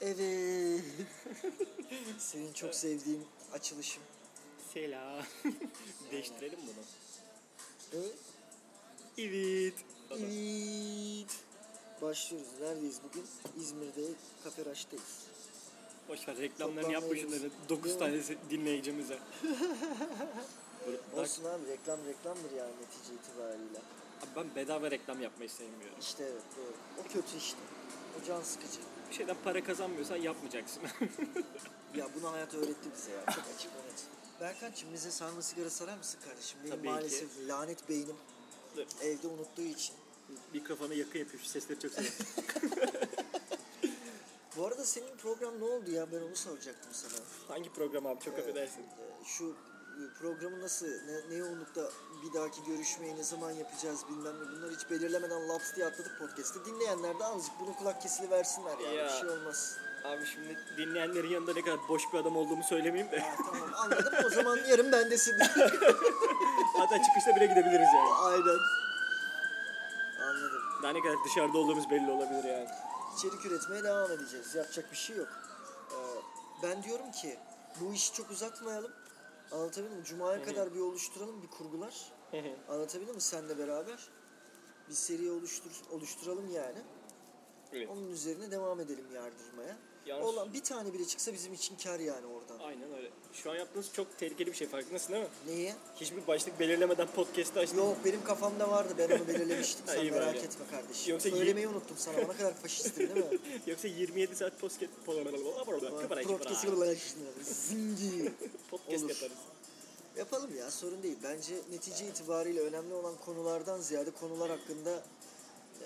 Evet. Senin çok sevdiğin açılışım. Selam. Değiştirelim bunu. Evet. Evet. Evet. Başlıyoruz. Neredeyiz bugün? İzmir'de Kafe Raş'tayız. Boş ver reklamlarını neyimiz? şunları. 9 Değil mi? tanesi dinleyicimize. Olsun abi reklam reklamdır yani netice itibariyle. abi ben bedava reklam yapmayı sevmiyorum. İşte evet doğru. O kötü işte. O can sıkıcı. Bir şeyden para kazanmıyorsan yapmayacaksın. Ya bunu hayat öğretti bize ya. Çok açık net. Berkan'cığım bize sarma sigara sarar mısın kardeşim? Benim Tabii ki. maalesef lanet beynim Dur. evde unuttuğu için. Mikrofona yakın yapıyor. Şu sesleri çok seviyorum. Bu arada senin program ne oldu ya? Ben onu soracaktım sana. Hangi program abi çok affedersin. Ee, Şu e, programı nasıl, ne, ne yoğunlukta bir dahaki görüşmeyi ne zaman yapacağız bilmem ne. Bunları hiç belirlemeden laps diye atladık podcast'te. Dinleyenler de azıcık bunu kulak kesili versinler yani. Ya. Bir şey olmaz. Abi şimdi dinleyenlerin yanında ne kadar boş bir adam olduğumu söylemeyeyim de. Ha, tamam anladım. O zaman yarın bendesin. Hatta çıkışta bile gidebiliriz yani. Aynen. Anladım. Daha ne kadar dışarıda olduğumuz belli olabilir yani. içerik üretmeye devam edeceğiz. Yapacak bir şey yok. Ee, ben diyorum ki bu işi çok uzatmayalım. Anlatabildim mi? Cuma'ya kadar bir oluşturalım bir kurgular. Anlatabildim mi? Senle beraber. Bir seri oluştur, oluşturalım yani. evet. Onun üzerine devam edelim yardırmaya. Yalnız- Olan bir tane bile çıksa bizim için kar yani oradan. Aynen öyle. Şu an yaptığınız çok tehlikeli bir şey farkındasın değil mi? Niye? Hiçbir başlık belirlemeden podcast'ı açtın. Yok benim kafamda vardı ben onu belirlemiştim. Sen İyi merak bari. etme kardeşim. Yoksa Söylemeyi unuttum sana. Bana kadar faşistin değil mi? Yoksa 27 saat podcast Podcast Zingi. podcast yaparız. Yapalım ya sorun değil. Bence netice itibariyle önemli olan konulardan ziyade konular hakkında e,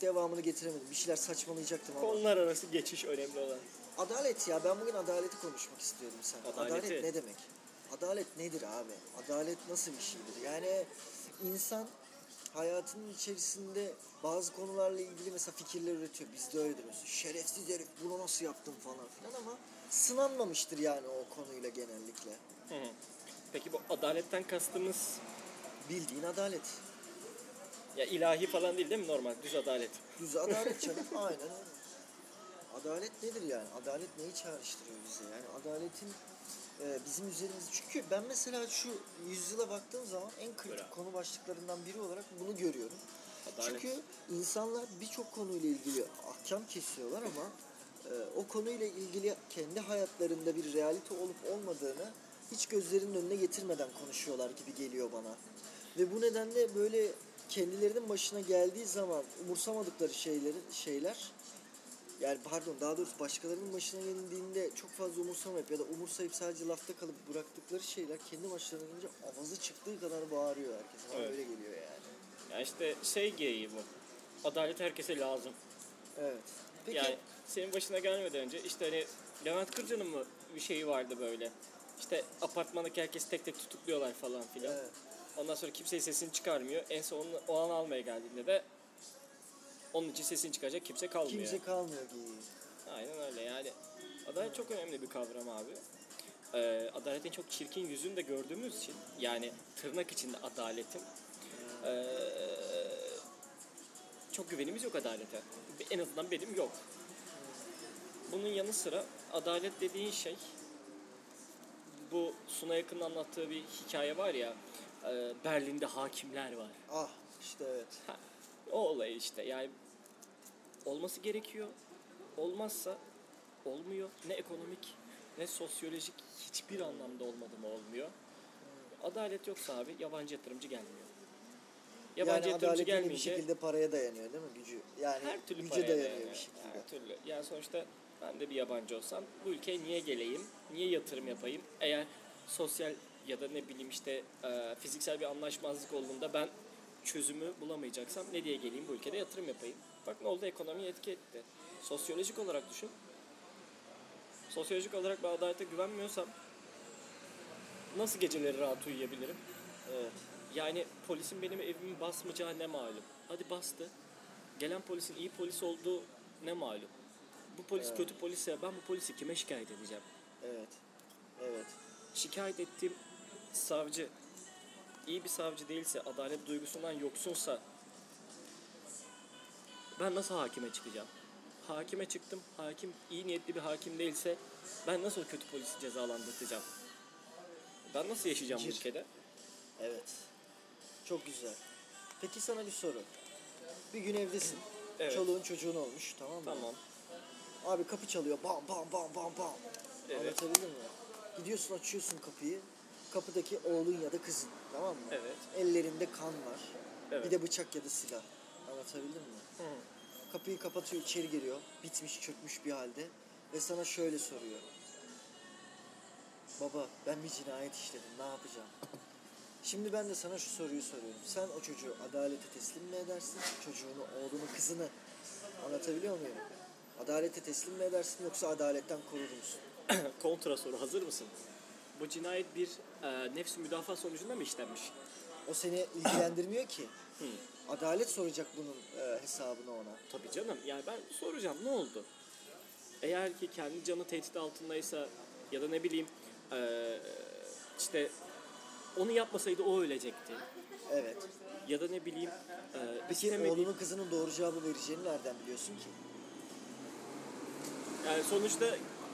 devamını getiremedim. Bir şeyler saçmalayacaktım ama. Konular arası geçiş önemli olan. Adalet ya ben bugün adaleti konuşmak istiyorum sen. Adaleti. Adalet ne demek? Adalet nedir abi? Adalet nasıl bir şeydir? Yani insan hayatının içerisinde bazı konularla ilgili mesela fikirler üretiyor. Bizde öyledir mesela. Şerefsiz herif bunu nasıl yaptın falan filan ama sınanmamıştır yani o konuyla genellikle. Hı hı. Peki bu adaletten kastımız Bildiğin adalet. ya ilahi falan değil değil mi normal düz adalet? Düz adalet canım aynen öyle. Adalet nedir yani? Adalet neyi çağrıştırıyor bize? Yani adaletin e, bizim üzerimiz çünkü ben mesela şu yüzyıla baktığım zaman en kritik Bravo. konu başlıklarından biri olarak bunu görüyorum. Adalet. Çünkü insanlar birçok konuyla ilgili ahkam kesiyorlar ama e, o konuyla ilgili kendi hayatlarında bir realite olup olmadığını hiç gözlerinin önüne getirmeden konuşuyorlar gibi geliyor bana. Ve bu nedenle böyle kendilerinin başına geldiği zaman umursamadıkları şeyleri şeyler yani pardon daha doğrusu başkalarının başına gelindiğinde çok fazla umursamayıp ya da umursayıp sadece lafta kalıp bıraktıkları şeyler kendi başlarına gelince avazı çıktığı kadar bağırıyor herkes. Bana Evet. öyle geliyor yani. Ya işte şey geyiği bu. Adalet herkese lazım. Evet. Peki Yani senin başına gelmeden önce işte hani Levent Kırca'nın mı bir şeyi vardı böyle. İşte apartmandaki herkes tek tek tutukluyorlar falan filan. Evet. Ondan sonra kimse sesini çıkarmıyor. En son onu, o an almaya geldiğinde de onun için sesini çıkaracak kimse kalmıyor. kimse kalmıyor geyiği. Aynen öyle yani. Adalet çok önemli bir kavram abi. Ee, adaletin çok çirkin yüzünü de gördüğümüz için yani tırnak içinde adaletin ee, çok güvenimiz yok adalete. En azından benim yok. Bunun yanı sıra adalet dediğin şey bu Suna Yakın'ın anlattığı bir hikaye var ya e, Berlin'de hakimler var. Ah işte evet. Ha, o olay işte yani olması gerekiyor. Olmazsa olmuyor. Ne ekonomik ne sosyolojik hiçbir anlamda olmadı mı olmuyor. Adalet yoksa abi yabancı yatırımcı gelmiyor. Yabancı yani yatırımcı yine bir gelmeyince şekilde paraya dayanıyor değil mi gücü? Yani her türlü güce paraya dayanıyor dayanıyor. bir şekilde. Her türlü. Yani sonuçta ben de bir yabancı olsam bu ülkeye niye geleyim? Niye yatırım yapayım? Eğer sosyal ya da ne bileyim işte e, fiziksel bir anlaşmazlık olduğunda ben çözümü bulamayacaksam ne diye geleyim bu ülkede yatırım yapayım? Bak ne oldu ekonomiye etki etti. Sosyolojik olarak düşün. Sosyolojik olarak ben adalete güvenmiyorsam nasıl geceleri rahat uyuyabilirim? Evet. Yani polisin benim evimi basmayacağı ne malum. Hadi bastı. Gelen polisin iyi polis olduğu ne malum. Bu polis Evet. kötü polisse ben bu polisi kime şikayet edeceğim? Evet. Evet. Şikayet ettiğim savcı iyi bir savcı değilse, adalet duygusundan yoksunsa ben nasıl hakime çıkacağım? hakime çıktım. Hakim iyi niyetli bir hakim değilse ben nasıl kötü polisi cezalandıracağım? Ben nasıl yaşayacağım bu Cir. ülkede? Evet. Çok güzel. Peki sana bir soru. Bir gün evdesin. Evet. Çoluğun çocuğun olmuş tamam mı? Tamam. Abi kapı çalıyor. Bam bam bam bam bam. Evet. Anlatabildim mi? Gidiyorsun açıyorsun kapıyı. Kapıdaki oğlun ya da kızın. Tamam mı? Evet. Ellerinde kan var. Evet. Bir de bıçak ya da silah. Anlatabildim mi? Hı. Kapıyı kapatıyor, içeri giriyor. Bitmiş, çökmüş bir halde. Ve sana şöyle soruyor. Baba, ben bir cinayet işledim. Ne yapacağım? Şimdi ben de sana şu soruyu soruyorum. Sen o çocuğu adalete teslim mi edersin? Çocuğunu, oğlunu, kızını anlatabiliyor muyum? Adalete teslim mi edersin yoksa adaletten korur musun? Kontra soru hazır mısın? Bu cinayet bir e, nefsi müdafaa sonucunda mı işlenmiş? O seni ilgilendirmiyor ki. Adalet soracak bunun e, hesabını ona. Tabii canım. Yani ben soracağım ne oldu? Eğer ki kendi canı tehdit altındaysa ya da ne bileyim eee, işte onu yapmasaydı o ölecekti. Evet. Ya da ne bileyim eee Peki istemediği- oğlunun kızının doğru cevabı vereceğini nereden biliyorsun ki? Yani sonuçta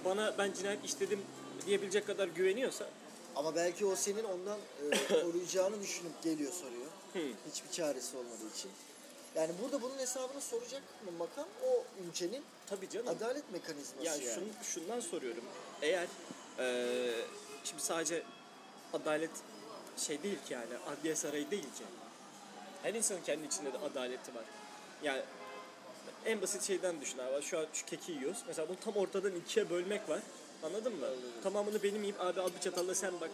bana ben cinayet işledim diyebilecek kadar güveniyorsa Ama belki o senin ondan e, koruyacağını düşünüp geliyor soruyor. Hı. Hiçbir çaresi olmadığı için. Yani burada bunun hesabını soracak mı makam o ülkenin tabii canım. adalet mekanizması Yani yani. şun, şundan soruyorum. Eğer eee, şimdi sadece adalet şey değil ki yani adliye sarayı değil ki. Her insanın kendi içinde de adaleti var. Yani en basit şeyden düşün abi. Şu an şu keki yiyoruz. Mesela bunu tam ortadan ikiye bölmek var. Anladın mı? Tamamını benim yiyeyim abi al bir çatalla sen bak.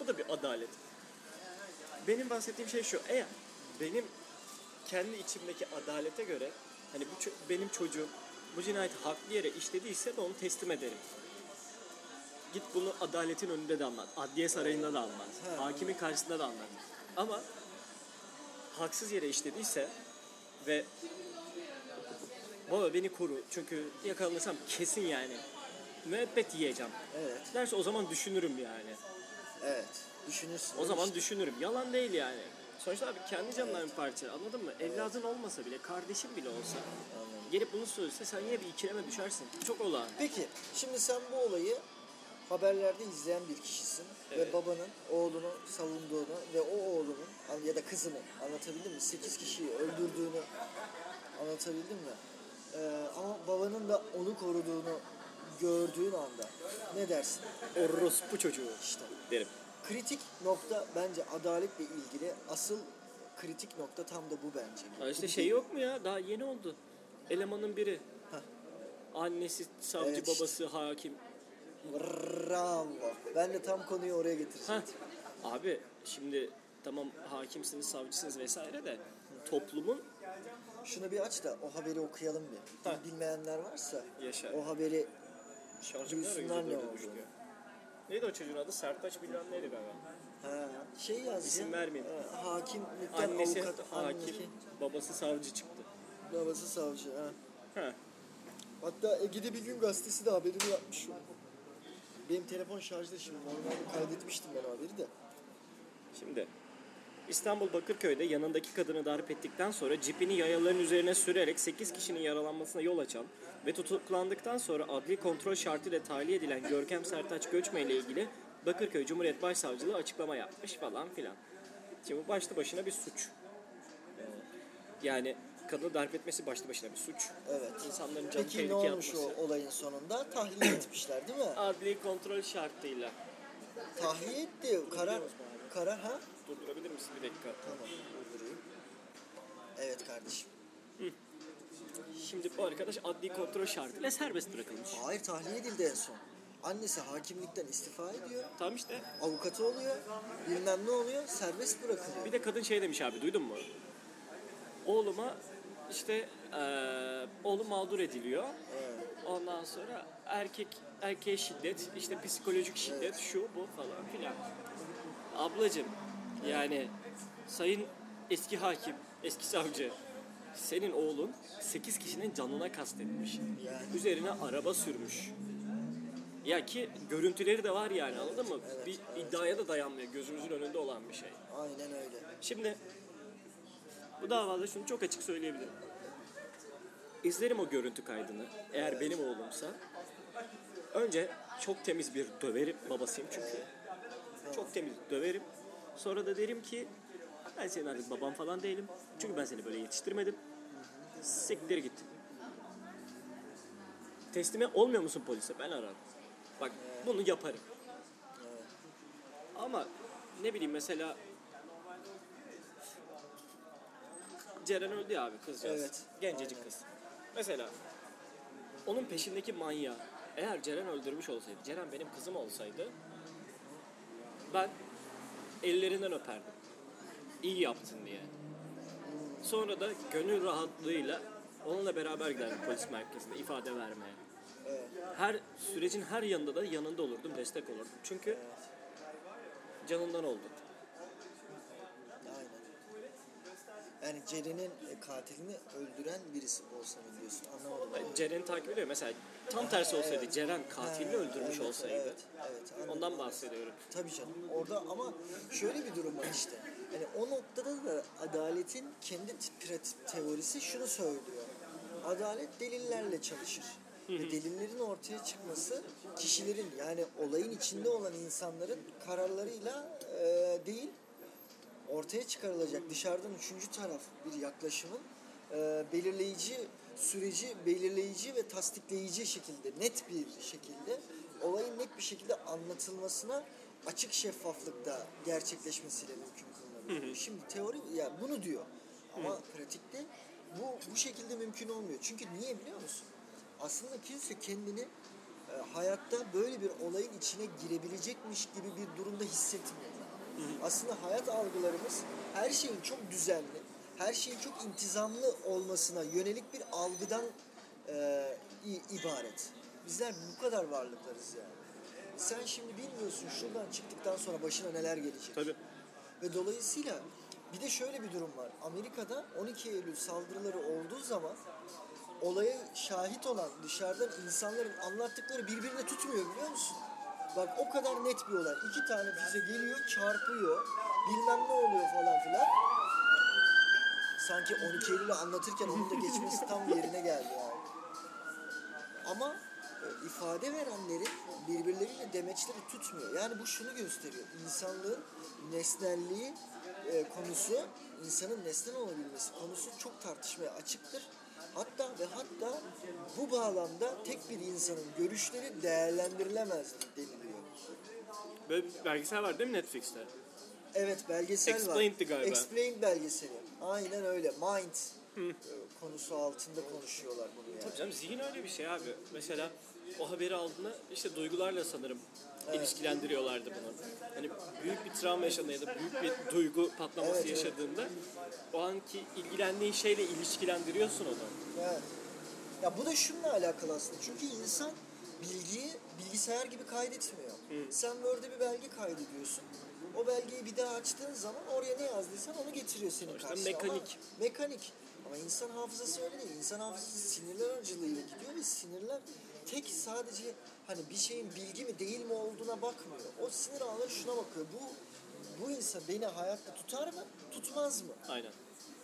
Bu da bir adalet. Benim bahsettiğim şey şu. Eğer benim kendi içimdeki adalete göre hani bu ço- benim çocuğum bu cinayeti haklı yere işlediyse de onu teslim ederim. Git bunu adaletin önünde de anlat. Adliye sarayında da anlat. Ha. Hakimin karşısında da anlat. Ama haksız yere işlediyse ve baba beni koru çünkü yakalanırsam kesin yani müebbet yiyeceğim. Evet, Derse o zaman düşünürüm yani. evet. Düşünürsün. O zaman düşünürüm. Yalan değil yani. Sonuçta abi kendi canından bir parça anladın mı? Evladın olmasa bile, kardeşin bile olsa Anladım. gelip bunu söylese sen yine bir ikileme düşersin. Çok olağan. Peki, şimdi sen bu olayı haberlerde izleyen bir kişisin ve Evet. babanın oğlunu savunduğunu ve o oğlunun ya da kızını anlatabildim mi? 8 kişiyi öldürdüğünü anlatabildim mi? Ee, ama babanın da onu koruduğunu gördüğün anda ne dersin? Orospu çocuğu İşte derim. kritik nokta bence adaletle ilgili asıl kritik nokta tam da bu bence. Ha işte Bu şey değil. yok mu ya? Daha yeni oldu. Elemanın biri. Heh. Annesi savcı, Evet işte. babası hakim. Bravo. Ben de tam konuyu oraya getireceğim. Ha. Abi şimdi tamam hakimsiniz, savcısınız vesaire de toplumun Şunu bir aç da o haberi okuyalım bir. Ha. Bilmeyenler varsa yaşa. o haberi Şarjım Duysunlar ne oldu? Neydi o çocuğun adı? Sertaç bilmem neydi galiba. ha, şey yaz İsim vermeyeyim. e, Hakimlikten Annesi avukat, hakim, annesi, babası savcı çıktı. babası savcı. Ha. Ha. Hatta Ege'de bir gün gazetesi de haberini yapmış. Benim telefon şarjda şimdi. Normalde kaydetmiştim ben haberi de. Şimdi İstanbul Bakırköy'de yanındaki kadını darp ettikten sonra cipini yayaların üzerine sürerek 8 kişinin yaralanmasına yol açan ve tutuklandıktan sonra adli kontrol şartıyla tahliye edilen Görkem Sertaç Göçme ile ilgili Bakırköy Cumhuriyet Başsavcılığı açıklama yapmış falan filan. Şimdi bu başlı başına bir suç. Yani kadını darp etmesi başlı başına bir suç. Evet. İnsanların canı Peki ne olmuş atması. o olayın sonunda? Tahliye etmişler değil mi? Adli kontrol şartıyla. Tahliye etti. Karar, karar ha? Durdurabilir misin bir dakika? Tamam, durdurayım. Evet kardeşim. Şimdi bu arkadaş adli kontrol şartıyla serbest bırakılmış. Hayır tahliye edildi en son. Annesi hakimlikten istifa ediyor. Tamam işte. Avukatı oluyor. Bilmem ne oluyor. Serbest bırakılıyor. Bir de kadın şey demiş abi duydun mu? Oğluma işte eee oğlum mağdur ediliyor. Evet. Ondan sonra erkek erkeğe şiddet, işte psikolojik şiddet, şu bu falan filan. Ablacım yani sayın eski hakim, eski savcı senin oğlun 8 kişinin canına kastetmiş. Üzerine araba sürmüş. Ya ki görüntüleri de var yani anladın mı? Evet, bir evet. iddiaya da dayanmıyor. Gözümüzün önünde olan bir şey. Aynen öyle. Şimdi bu davada şunu çok açık söyleyebilirim. izlerim o görüntü kaydını. Eğer benim oğlumsa önce çok temiz bir döverim. Babasıyım çünkü. Çok temiz döverim. Sonra da derim ki ben senin artık babam falan değilim. Çünkü ben seni böyle yetiştirmedim. Siktir git. Teslime olmuyor musun polise? Ben ararım. Bak bunu yaparım. Ama ne bileyim mesela Ceren öldü ya abi kızcağız. Evet, Gencecik aynen. kız. Mesela onun peşindeki manyağı eğer Ceren öldürmüş olsaydı, Ceren benim kızım olsaydı ben ellerinden öperdim. İyi yaptın diye. Sonra da gönül rahatlığıyla onunla beraber giderdim polis merkezine ifade vermeye. Her sürecin her yanında da yanında olurdum, destek olurdum. Çünkü canından oldu. Aynen. Yani Ceren'in e, katilini öldüren birisi olsa mı diyorsun? Anlamadım. ama. Ceren'i takip ediyor. Mesela tam tersi olsaydı, Ceren katilini Ha, öldürmüş evet, olsaydı. Evet, evet. anladım. Ondan bahsediyorum. Tabii canım. Orada ama şöyle bir durum var işte. Yani o noktada da adaletin kendi teorisi şunu söylüyor. Adalet delillerle çalışır. Ve delillerin ortaya çıkması kişilerin yani olayın içinde olan insanların kararlarıyla e, değil ortaya çıkarılacak dışarıdan üçüncü taraf bir yaklaşımın e, belirleyici süreci belirleyici ve tasdikleyici şekilde net bir şekilde olayın net bir şekilde anlatılmasına açık şeffaflıkta gerçekleşmesiyle mümkün kılınabiliyor. Şimdi teori ya bunu diyor ama pratikte bu bu şekilde mümkün olmuyor. Çünkü niye biliyor musun? Aslında kimse kendini e, hayatta böyle bir olayın içine girebilecekmiş gibi bir durumda hissetmiyor. Aslında hayat algılarımız her şeyin çok düzenli, her şeyin çok intizamlı olmasına yönelik bir algıdan e, ibaret. Bizler bu kadar varlıklarız yani. Sen şimdi bilmiyorsun şuradan çıktıktan sonra başına neler gelecek. Tabii. Ve dolayısıyla bir de şöyle bir durum var. Amerika'da 12 Eylül saldırıları olduğu zaman olaya şahit olan dışarıdan insanların anlattıkları birbirini tutmuyor biliyor musun? Bak o kadar net bir olay. İki tane füze geliyor, çarpıyor, bilmem ne oluyor falan filan. Sanki 12 Eylül'ü anlatırken onun da geçmesi tam yerine geldi yani. Ama e, ifade verenlerin birbirleriyle demeçleri tutmuyor. Yani bu şunu gösteriyor. İnsanlığın nesnelliği e, konusu, insanın nesnel olabilmesi konusu çok tartışmaya açıktır. Hatta ve hatta bu bağlamda tek bir insanın görüşleri değerlendirilemez deniliyor. Böyle bir belgesel var değil mi Netflix'te? Evet belgesel var. Explained'di galiba. Explained belgeseli. Aynen öyle. Mind e, konusu altında konuşuyorlar bunu yani. Tabii canım zihin öyle bir şey abi. Mesela o haberi aldığında işte duygularla sanırım ilişkilendiriyorlardı bunu. Hani büyük bir travma yaşadığında ya da büyük bir duygu patlaması Evet, evet. yaşadığında o anki ilgilendiğin şeyle ilişkilendiriyorsun onu. Evet. Ya bu da şununla alakalı aslında. Çünkü insan bilgiyi bilgisayar gibi kaydetmiyor. Sen Word'e bir belge kaydediyorsun. O belgeyi bir daha açtığın zaman oraya ne yazdıysan onu getiriyor senin Sonuçta karşına. Ama mekanik. mekanik. Ama insan hafızası öyle değil. İnsan hafızası sinirler aracılığıyla gidiyor ve sinirler tek sadece hani bir şeyin bilgi mi değil mi olduğuna bakmıyor. O sinir ağları şuna bakıyor. Bu bu insan beni hayatta tutar mı, tutmaz mı? Aynen.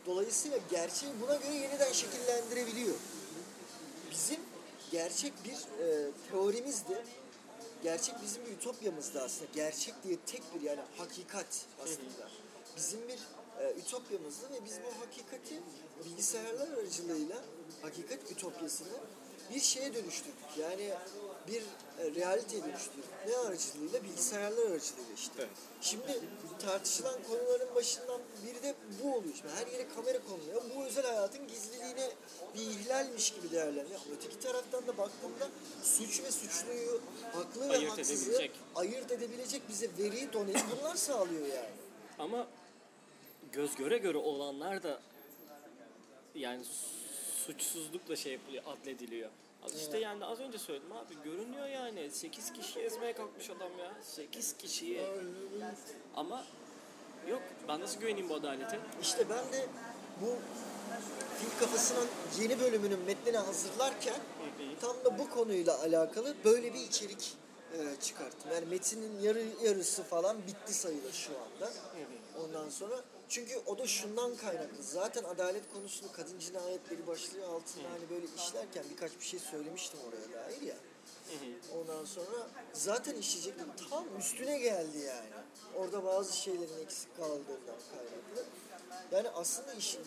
Dolayısıyla gerçeği buna göre yeniden şekillendirebiliyor. Bizim gerçek bir e, teorimizdi. Gerçek bizim bir ütopyamızdı aslında. Gerçek diye tek bir yani hakikat aslında. Bizim bir e, ütopyamızdı ve biz bu hakikati bilgisayarlar aracılığıyla hakikat ütopyasını bir şeye dönüştürdük. Yani bir e, realiteye dönüştürdük. Ne aracılığıyla? Bilgisayarlar aracılığıyla işte. Evet. Şimdi tartışılan konuların başından biri de bu oluyor. Şimdi her yere kamera konuluyor. Bu özel hayatın gizliliğine bir ihlalmiş gibi değerleniyor. Öteki taraftan da baktığımda suç ve suçluyu, haklı ve Ayırt haksızı edebilecek. ayırt edebilecek bize veriyi donayı bunlar sağlıyor yani. Ama göz göre göre olanlar da yani suçsuzlukla şey yapılıyor, adlediliyor. Az işte yani az önce söyledim abi görünüyor yani 8 kişi ezmeye kalkmış adam ya. 8 kişiyi. Ama yok ben nasıl güveneyim bu adalete? İşte ben de bu Fil Kafası'nın yeni bölümünün metnini hazırlarken tam da bu konuyla alakalı böyle bir içerik e, çıkarttım. Yani metinin yarı yarısı falan bitti sayılır şu anda. Ondan sonra Çünkü o da şundan kaynaklı. Zaten adalet konusunu kadın cinayetleri başlığı altında hani böyle işlerken birkaç bir şey söylemiştim oraya dair ya. Ondan sonra zaten işleyecektim tam üstüne geldi yani. Orada bazı şeylerin eksik kaldığından kaynaklı. Yani aslında işin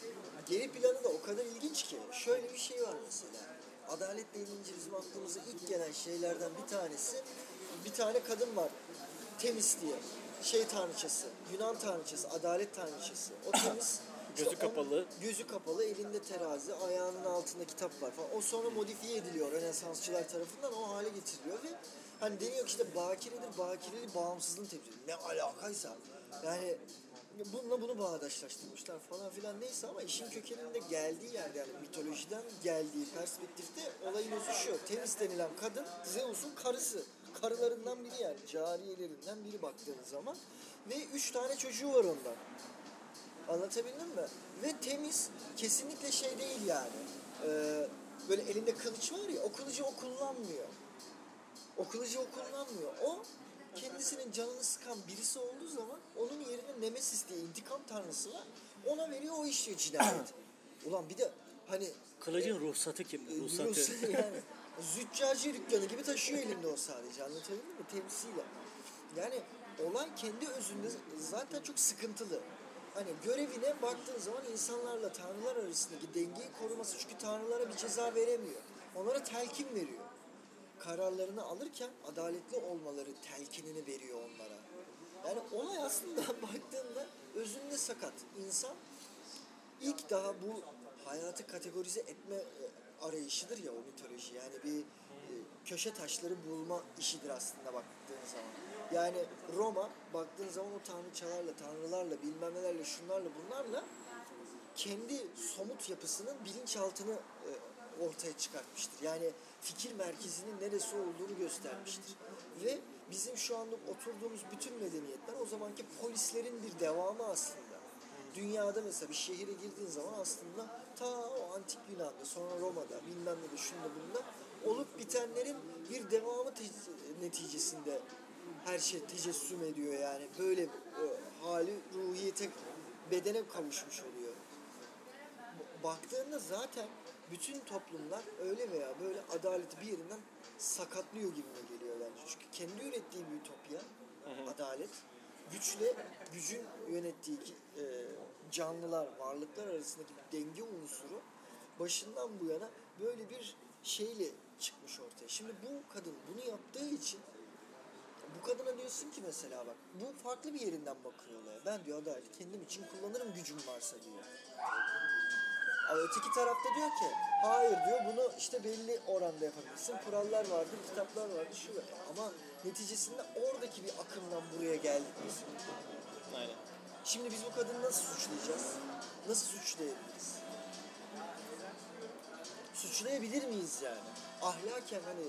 geri planı da o kadar ilginç ki. Şöyle bir şey var mesela. Adalet denince bizim aklımıza ilk gelen şeylerden bir tanesi bir tane kadın var. Temis diye. Şey tanrıçası, Yunan tanrıçası, adalet tanrıçası. O Temis Gözü işte o- kapalı. gözü kapalı, elinde terazi, ayağının altında kitap var falan. O sonra modifiye ediliyor Rönesansçılar tarafından o hale getiriliyor ve hani deniyor ki işte bakiredir, bakireli bağımsızlığın temsili. Ne alakaysa. Yani bununla bunu bağdaşlaştırmışlar falan filan neyse ama işin kökeninde geldiği yerde yani mitolojiden geldiği perspektifte olayın özü şu. Temis denilen kadın Zeus'un karısı. Karılarından biri yani. Cariyelerinden biri baktığınız zaman. Ve üç tane çocuğu var ondan. Anlatabildim mi? Ve temiz kesinlikle şey değil yani. Ee, böyle elinde kılıç var ya o kılıcı o kullanmıyor. O kılıcı o kullanmıyor. O kendisinin canını sıkan birisi olduğu zaman onun yerine Nemesis diye intikam tanrısı var. Ona veriyor o işliyor cinayet. Ulan bir de hani Kılıcın ruhsatı kimdi? e, Ruhsatı. Rus- yani züccaci dükkanı gibi taşıyor elinde o sadece anlatabildim mi? Temsilen. Yani olay kendi özünde zaten çok sıkıntılı. Hani görevine baktığın zaman insanlarla tanrılar arasındaki dengeyi koruması çünkü tanrılara bir ceza veremiyor. Onlara telkin veriyor. Kararlarını alırken adaletli olmaları telkinini veriyor onlara. Yani olay aslında baktığında özünde sakat. İnsan ilk daha bu hayatı kategorize etme arayışıdır ya o mitoloji. Yani bir e, köşe taşları bulma işidir aslında baktığın zaman. Yani Roma baktığın zaman o tanrıçalarla, tanrılarla, bilmem nelerle, şunlarla, bunlarla kendi somut yapısının bilinçaltını e, ortaya çıkartmıştır. Yani fikir merkezinin neresi olduğunu göstermiştir. Ve bizim şu anda oturduğumuz bütün medeniyetler o zamanki polislerin bir devamı aslında. Dünyada mesela bir şehire girdiğin zaman aslında ta o antik Yunan'da sonra Roma'da bilmem ne de şunda bunda olup bitenlerin bir devamı te- neticesinde her şey tecessüm ediyor yani. Böyle e, hali ruhiyete bedene kavuşmuş oluyor baktığında zaten bütün toplumlar öyle veya böyle adaleti bir yerinden sakatlıyor gibime geliyor bence. Çünkü kendi ürettiği bir ütopya, adalet, güçle gücün yönettiği e, canlılar, varlıklar arasındaki bir denge unsuru başından bu yana böyle bir şeyle çıkmış ortaya. Şimdi bu kadın bunu yaptığı için bu kadına diyorsun ki mesela bak bu farklı bir yerinden bakıyor olaya. Ben diyor adaleti kendim için kullanırım gücüm varsa diyor. Ama öteki tarafta diyor ki hayır diyor bunu işte belli oranda yapabilirsin. Kurallar vardır, kitaplar vardır, şu var. Ama neticesinde oradaki bir akımdan buraya geldik biz. Aynen. Şimdi biz bu kadını nasıl suçlayacağız? Nasıl suçlayabiliriz? Suçlayabilir miyiz yani? Ahlaken hani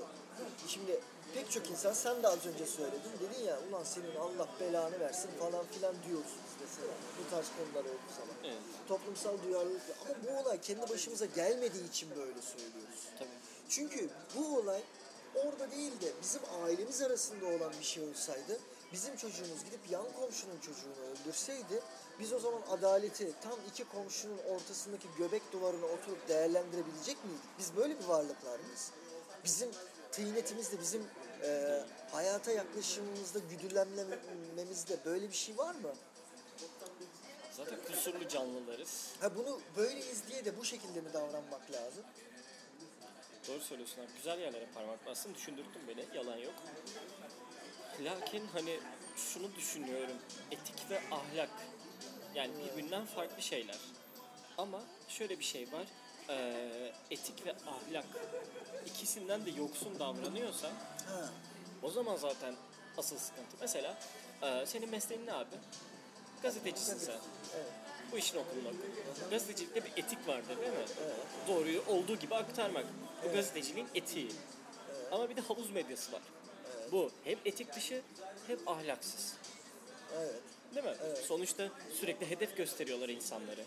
şimdi pek çok insan sen de az önce söyledin dedin ya ulan senin Allah belanı versin falan filan diyorsunuz mesela bu tarz konular olduğu zaman. Evet. Toplumsal duyarlılık ama bu olay kendi başımıza gelmediği için böyle söylüyoruz. Tabii. Çünkü bu olay orada değil de bizim ailemiz arasında olan bir şey olsaydı bizim çocuğumuz gidip yan komşunun çocuğunu öldürseydi biz o zaman adaleti tam iki komşunun ortasındaki göbek duvarına oturup değerlendirebilecek miydik? Biz böyle bir varlıklar mıyız? Bizim tıynetimizde, bizim e, hayata yaklaşımımızda, güdülenmemizde böyle bir şey var mı? Zaten kusurlu canlılarız. Ha bunu böyleyiz diye de bu şekilde mi davranmak lazım? Doğru söylüyorsun abi. Güzel yerlere parmak bastın. Düşündürttün beni. Yalan yok. Lakin hani şunu düşünüyorum. Etik ve ahlak. Yani birbirinden farklı şeyler. Ama şöyle bir şey var. Ee, etik ve ahlak ikisinden de yoksun davranıyorsa Ha. o zaman zaten asıl sıkıntı. Mesela e, senin mesleğin ne abi? Gazetecisin sen. Evet. Bu işin okulunu oku. Gazetecilikte bir etik vardır değil mi? Evet. Doğruyu olduğu gibi aktarmak. Bu Evet. gazeteciliğin etiği. Ama bir de havuz medyası var. Bu hem etik dışı hem ahlaksız. Evet. Değil mi? Evet. Sonuçta sürekli hedef gösteriyorlar insanları.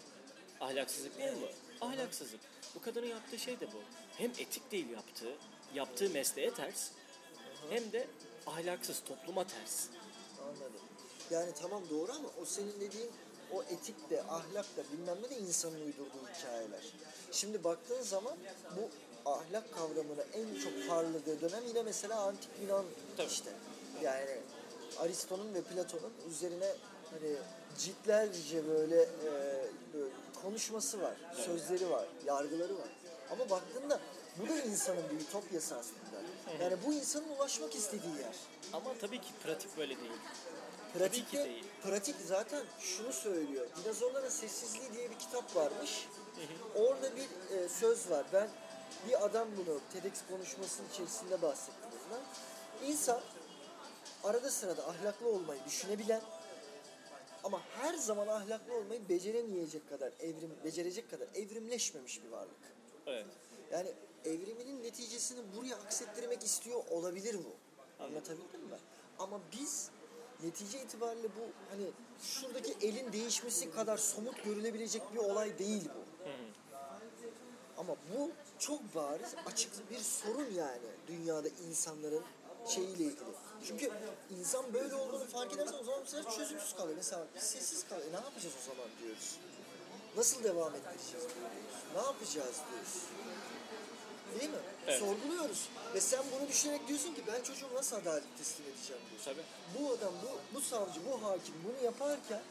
Ahlaksızlık değil mi? Ahlaksızlık. Bu kadının yaptığı şey de bu. Hem etik değil yaptığı, yaptığı mesleğe ters hem de ahlaksız, topluma ters. Anladım. Yani tamam doğru ama o senin dediğin o etik de, ahlak da bilmem ne de insanın uydurduğu hikayeler. Şimdi baktığın zaman bu ahlak kavramını en çok parladığı dönem yine mesela antik Yunan Tabii. işte. Yani Aristo'nun ve Platon'un üzerine hani ciltlerce böyle, e, böyle konuşması var, sözleri var, yargıları var. Ama baktığında bu da insanın bir ütopyası aslında. Yani bu insanın ulaşmak istediği yer. Ama tabii ki pratik böyle değil. Pratikte, değil. pratik zaten şunu söylüyor. Dinozorların Sessizliği diye bir kitap varmış. Orada bir e, söz var. Ben bir adam bunu TEDx konuşmasının içerisinde bahsetti bundan. İnsan arada sırada ahlaklı olmayı düşünebilen ama her zaman ahlaklı olmayı beceremeyecek kadar evrim becerecek kadar evrimleşmemiş bir varlık. Evet. Yani evriminin neticesini buraya aksettirmek istiyor olabilir bu. Anlatabildim mi? Ama biz netice itibariyle bu hani şuradaki elin değişmesi kadar somut görülebilecek bir olay değil bu. Ama bu çok bariz açık bir sorun yani dünyada insanların şeyiyle ilgili. Çünkü insan böyle olduğunu fark edersen o zaman mesela çözümsüz kalıyor. Mesela biz sessiz kalıyor. E ne yapacağız o zaman diyoruz. Nasıl devam ettireceğiz diyoruz. Ne yapacağız diyoruz. Değil mi? Evet. Sorguluyoruz. Ve sen bunu düşünerek diyorsun ki ben çocuğumu nasıl adalet teslim edeceğim diyorsun. Tabii. Bu adam, bu, bu savcı, bu hakim bunu yaparken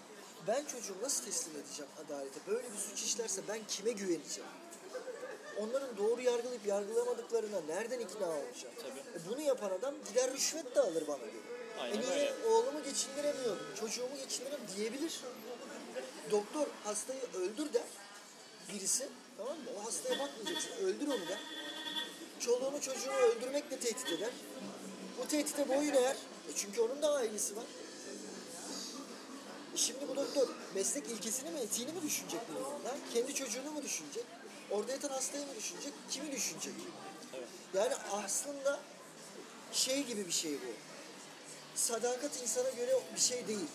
ben çocuğumu nasıl teslim edeceğim adalete? Böyle bir suç işlerse ben kime güveneceğim? Onların doğru yargılayıp yargılamadıklarına nereden ikna olacağım? Tabii. E bunu yapan adam gider rüşvet de alır bana göre. Aynen e niye öyle. oğlumu geçindiremiyorum, çocuğumu geçindiremiyorum diyebilir. Doktor hastayı öldür der birisi. Tamam mı? O hastaya bakmayacaksın. Öldür onu der. Çoluğunu çocuğunu öldürmekle tehdit eder. Bu tehdite boyun eğer. E çünkü onun da ailesi var. E şimdi bu doktor meslek ilkesini mi etiğini mi düşünecek bu durumda? Kendi çocuğunu mu düşünecek? Orada yatan hastayı mı düşünecek? Kimi düşünecek? Evet. Yani aslında şey gibi bir şey bu. Sadakat insana göre bir şey değil.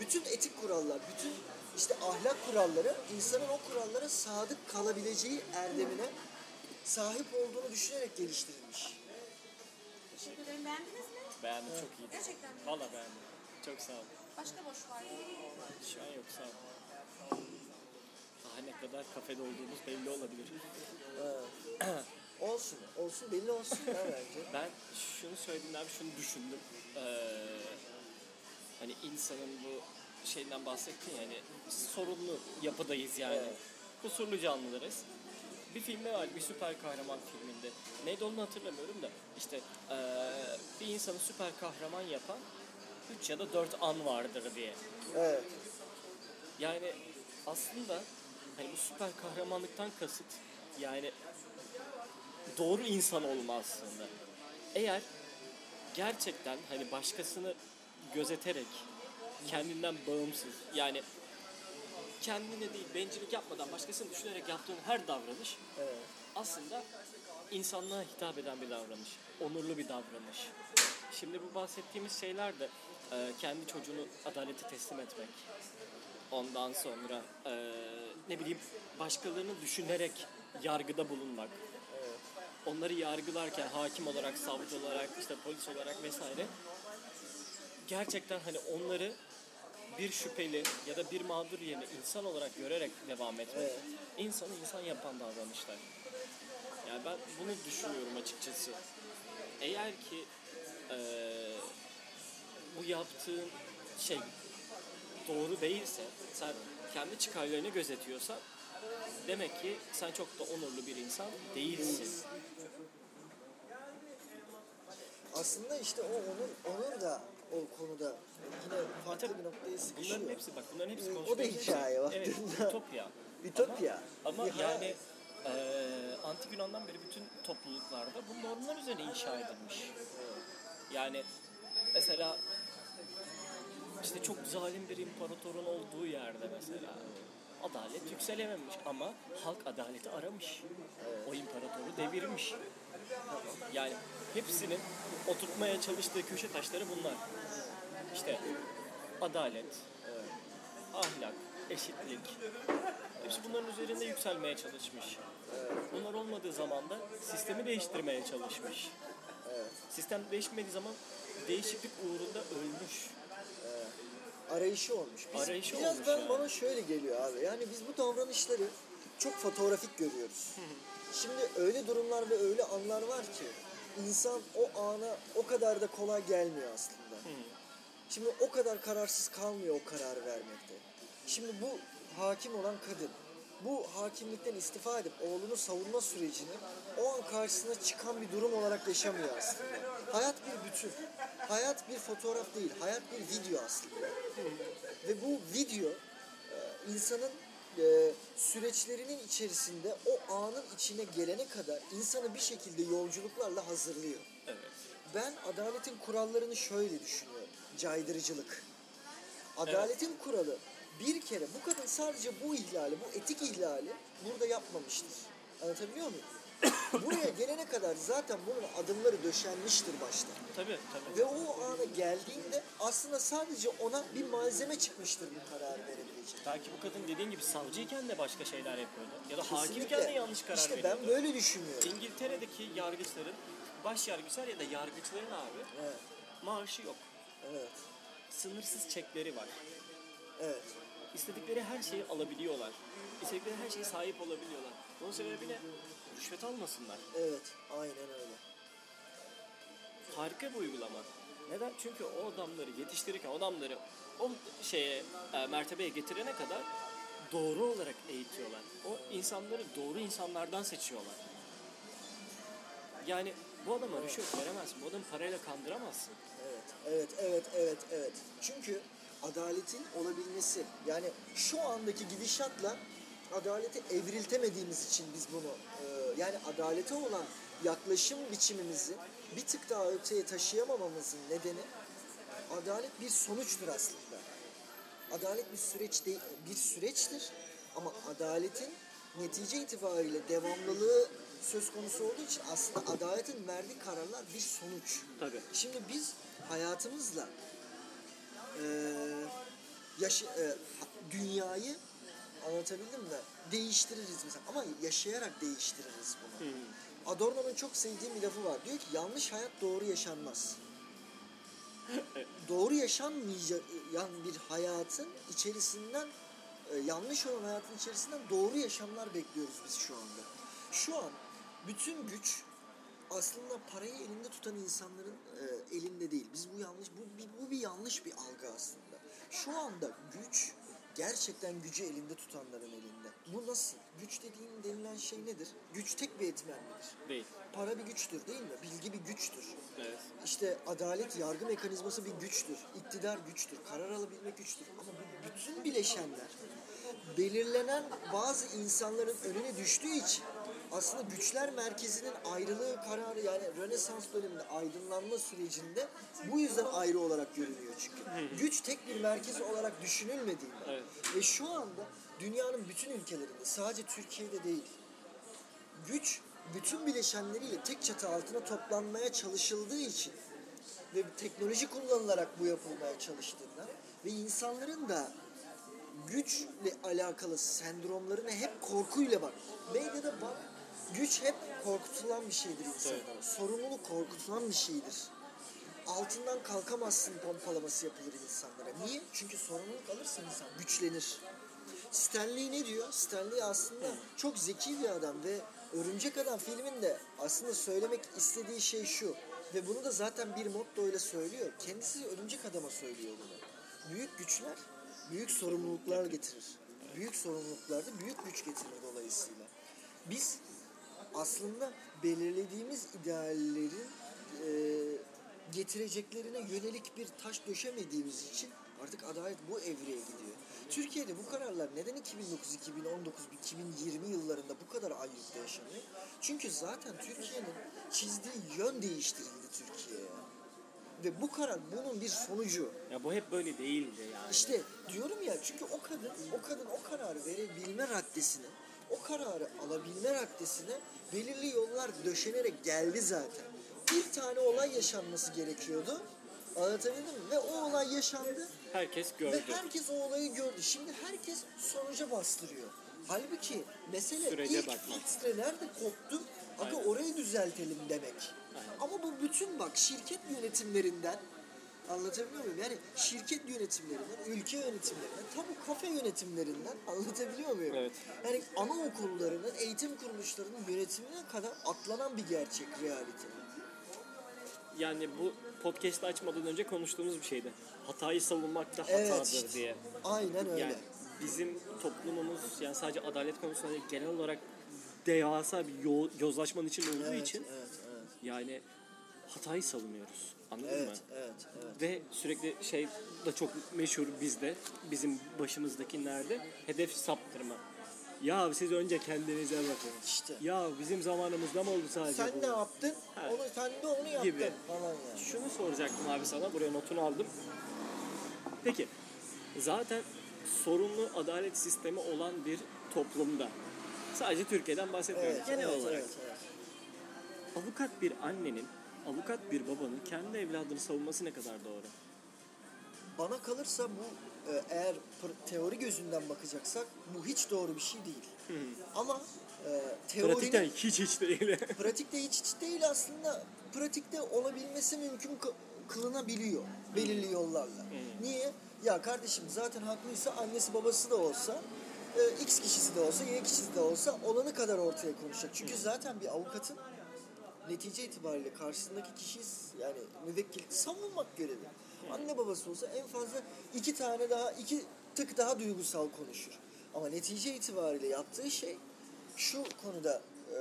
Bütün etik kurallar, bütün işte ahlak kuralları insanın o kurallara sadık kalabileceği erdemine sahip olduğunu düşünerek geliştirilmiş. Teşekkür ederim. Beğendiniz mi? Beğendim çok iyiydi. Gerçekten mi? Valla beğendim. Çok sağ ol. Başka boş var mı? Şu an yok sağ ol. Ne kadar kafede olduğumuz belli olabilir. Olsun, olsun belli olsun ya bence. Ben şunu söylediğimden şunu düşündüm. Ee, hani insanın bu şeyden bahsettin ya hani sorunlu yapıdayız yani. Evet. Kusurlu canlılarız. Bir filmde var, bir süper kahraman filminde. Neydi onu hatırlamıyorum da. işte ee, bir insanı süper kahraman yapan 3 ya da 4 an vardır diye. Evet. Yani aslında hani bu süper kahramanlıktan kasıt yani doğru insan olma aslında. Eğer gerçekten hani başkasını gözeterek kendinden bağımsız yani kendine değil bencillik yapmadan başkasını düşünerek yaptığın her davranış Evet. aslında insanlığa hitap eden bir davranış. Onurlu bir davranış. Şimdi bu bahsettiğimiz şeyler de kendi çocuğunu adalete teslim etmek. Ondan sonra e, ne bileyim başkalarını düşünerek yargıda bulunmak. Onları yargılarken hakim olarak, savcı olarak, işte polis olarak vesaire gerçekten hani onları bir şüpheli ya da bir mağdur yerine insan olarak görerek devam etmek Evet. insanı insan yapan davranışlar. Yani ben bunu düşünüyorum açıkçası. Eğer ki eee, bu yaptığın şey doğru değilse, sen kendi çıkarlarını gözetiyorsan demek ki sen çok da onurlu bir insan değilsin. Aslında işte o onur, onur da o konuda yine farklı bir noktaya sıkışıyor. Bunların hepsi bak bunların hepsi Ee, o da hikaye baktığında. Evet, ütopya. Ütopya. Ama, ama hayal. yani eee antik Yunan'dan beri bütün topluluklarda bu normlar üzerine inşa edilmiş. Yani mesela işte çok zalim bir imparatorun olduğu yerde mesela adalet yükselememiş ama halk adaleti aramış. O imparatoru devirmiş. Yani hepsinin oturtmaya çalıştığı köşe taşları bunlar. İşte adalet, ahlak, eşitlik. Hepsi bunların üzerinde yükselmeye çalışmış. Bunlar olmadığı zaman da sistemi değiştirmeye çalışmış. Sistem değişmediği zaman değişiklik uğrunda ölmüş. Arayışı olmuş. Biz, Arayışı biraz olmuş ben yani. bana şöyle geliyor abi. Yani biz bu davranışları çok fotoğrafik görüyoruz. Şimdi öyle durumlar ve öyle anlar var ki insan o ana o kadar da kolay gelmiyor aslında. Şimdi o kadar kararsız kalmıyor o kararı vermekte. Şimdi bu hakim olan kadın bu hakimlikten istifa edip oğlunu savunma sürecini o an karşısına çıkan bir durum olarak yaşamıyor aslında. Hayat bir bütün. Hayat bir fotoğraf değil, hayat bir video aslında. Ve bu video e, insanın e, süreçlerinin içerisinde o anın içine gelene kadar insanı bir şekilde yolculuklarla hazırlıyor. Evet. Ben adaletin kurallarını şöyle düşünüyorum. Caydırıcılık. Adaletin kuralı bir kere bu kadın sadece bu ihlali, bu etik ihlali burada yapmamıştır. Anlatabiliyor muyum? Buraya gelene kadar zaten bunun adımları döşenmiştir başta. Tabii tabii. Ve o ana geldiğinde aslında sadece ona bir malzeme çıkmıştır bu karar verebilecek. Belki bu kadın dediğin gibi savcıyken de başka şeyler yapıyordu. Ya da Kesinlikle. hakimken de yanlış karar İşte veriyordu. ben böyle düşünüyorum. İngiltere'deki yargıçların, baş yargıçlar ya da yargıçların abi Evet, maaşı yok. evet, Sınırsız çekleri var. evet. İstedikleri her şeyi alabiliyorlar. İstedikleri her şeye sahip olabiliyorlar. Bunun sebebi ne? Rüşvet almasınlar. Evet, aynen öyle. Harika bir uygulama. Neden? Çünkü o adamları yetiştirirken, o adamları o şeye, e, mertebeye getirene kadar doğru olarak eğitiyorlar. O insanları doğru insanlardan seçiyorlar. Yani bu adama rüşvet veremezsin. Bu adamı parayla kandıramazsın. Evet, evet, evet, evet, evet. Çünkü adaletin olabilmesi, yani şu andaki gidişatla adaleti evriltemediğimiz için biz bunu, e, yani adalete olan yaklaşım biçimimizi bir tık daha öteye taşıyamamamızın nedeni adalet bir sonuçtur aslında. Adalet bir süreç değil, bir süreçtir ama adaletin netice itibariyle devamlılığı söz konusu olduğu için aslında adaletin verdiği kararlar bir sonuç. Tabii. Şimdi biz hayatımızla eee yaşı, ha- dünyayı anlatabildim mi? Değiştiririz mesela ama yaşayarak değiştiririz bunu. Adorno'nun çok sevdiğim bir lafı var. Diyor ki yanlış hayat doğru yaşanmaz. doğru yaşanmayacak yan bir hayatın içerisinden e, yanlış olan hayatın içerisinden doğru yaşamlar bekliyoruz biz şu anda. Şu an bütün güç aslında parayı elinde tutan insanların e, elinde değil. Biz bu yanlış bu, bir- bu bir yanlış bir algı aslında. Şu anda güç gerçekten gücü elinde tutanların elinde. Bu nasıl? Güç dediğin denilen şey nedir? Güç tek bir etmen midir? Değil. Para bir güçtür değil mi? Bilgi bir güçtür. Evet. İşte adalet, yargı mekanizması bir güçtür. İktidar güçtür. Karar alabilmek güçtür. Ama bu bütün bileşenler belirlenen bazı insanların önüne düştüğü için aslında güçler merkezinin ayrılığı kararı yani Rönesans döneminde aydınlanma sürecinde bu yüzden ayrı olarak görünüyor çünkü. Güç tek bir merkez olarak düşünülmediğinden Evet. ve şu anda dünyanın bütün ülkelerinde sadece Türkiye'de değil güç bütün bileşenleriyle tek çatı altına toplanmaya çalışıldığı için ve teknoloji kullanılarak bu yapılmaya çalıştığından ve insanların da güçle alakalı sendromlarına hep korkuyla bak. Medyada bak güç hep korkutulan bir şeydir insanlara. Sorumluluk korkutulan bir şeydir. Altından kalkamazsın pompalaması yapılır insanlara. Niye? Çünkü sorumluluk alırsa insan güçlenir. Stanley ne diyor? Stanley aslında çok zeki bir adam ve Örümcek Adam filminde aslında söylemek istediği şey şu ve bunu da zaten bir motto ile söylüyor. Kendisi Örümcek Adam'a söylüyor bunu. Büyük güçler büyük sorumluluklar getirir. Büyük sorumluluklar da büyük güç getirir dolayısıyla. Biz aslında belirlediğimiz ideallerin e, getireceklerine yönelik bir taş döşemediğimiz için artık adalet bu evreye gidiyor. Türkiye'de bu kararlar neden 2009, 2019, 2020 yıllarında bu kadar ayyukta yaşanıyor? Çünkü zaten Türkiye'nin çizdiği yön değiştirildi Türkiye'ye. Ve bu karar bunun bir sonucu. Ya bu hep böyle değildi yani. İşte diyorum ya çünkü o kadın o kadın o kararı verebilme raddesine o kararı alabilme raddesine belirli yollar döşenerek geldi zaten. Bir tane olay yaşanması gerekiyordu. Anlatabildim mi? Ve o olay yaşandı Herkes ve gördü. herkes o olayı gördü. Şimdi herkes sonuca bastırıyor. Halbuki mesele Sürece ilk bakmak. filtre nerede koptu? Aga Aynen. orayı düzeltelim demek. Aynen. Ama bu bütün bak şirket yönetimlerinden Anlatabiliyor muyum? Yani şirket yönetimlerinden, ülke yönetimlerinden, tabii kafe yönetimlerinden anlatabiliyor muyum? Evet. Yani anaokullarının, eğitim kuruluşlarının yönetimine kadar atlanan bir gerçek realite. Yani bu podcast'ı açmadan önce konuştuğumuz bir şeydi. Hatayı savunmak da Evet, hatadır işte. diye. Aynen öyle. Yani bizim toplumumuz yani sadece adalet konusunda değil, genel olarak devasa bir yo- yozlaşmanın içinde olduğu evet, için evet, evet. yani hatayı savunuyoruz. Anladın mı? Evet, evet, evet. Ve sürekli şey da çok meşhur bizde, bizim başımızdakilerde hedef saptırma. Ya siz önce kendinize bakın. İşte. Ya bizim zamanımızda mı oldu sadece Sen bu? ne yaptın? Ha. Onu sen de onu yaptın Gibi. falan yani. Şunu soracaktım abi sana, buraya notunu aldım. Peki, zaten sorunlu adalet sistemi olan bir toplumda, sadece Türkiye'den bahsetmiyorum, Evet, genel evet, olarak evet, evet. avukat bir annenin, avukat bir babanın kendi evladını savunması ne kadar doğru? Bana kalırsa bu e, eğer teori gözünden bakacaksak bu hiç doğru bir şey değil. Ama e, teorinin Pratikten hiç hiç değil. pratikte hiç hiç değil aslında pratikte olabilmesi mümkün kı- kılınabiliyor belirli yollarla. Niye? Ya kardeşim zaten haklıysa annesi babası da olsa e, X kişisi de olsa Y kişisi de olsa olanı kadar ortaya konuşacak. Çünkü zaten bir avukatın netice itibariyle karşısındaki kişiyi yani müvekkil savunmak görevi. Anne babası olsa en fazla iki tane daha iki tık daha duygusal konuşur. Ama netice itibariyle yaptığı şey şu konuda e,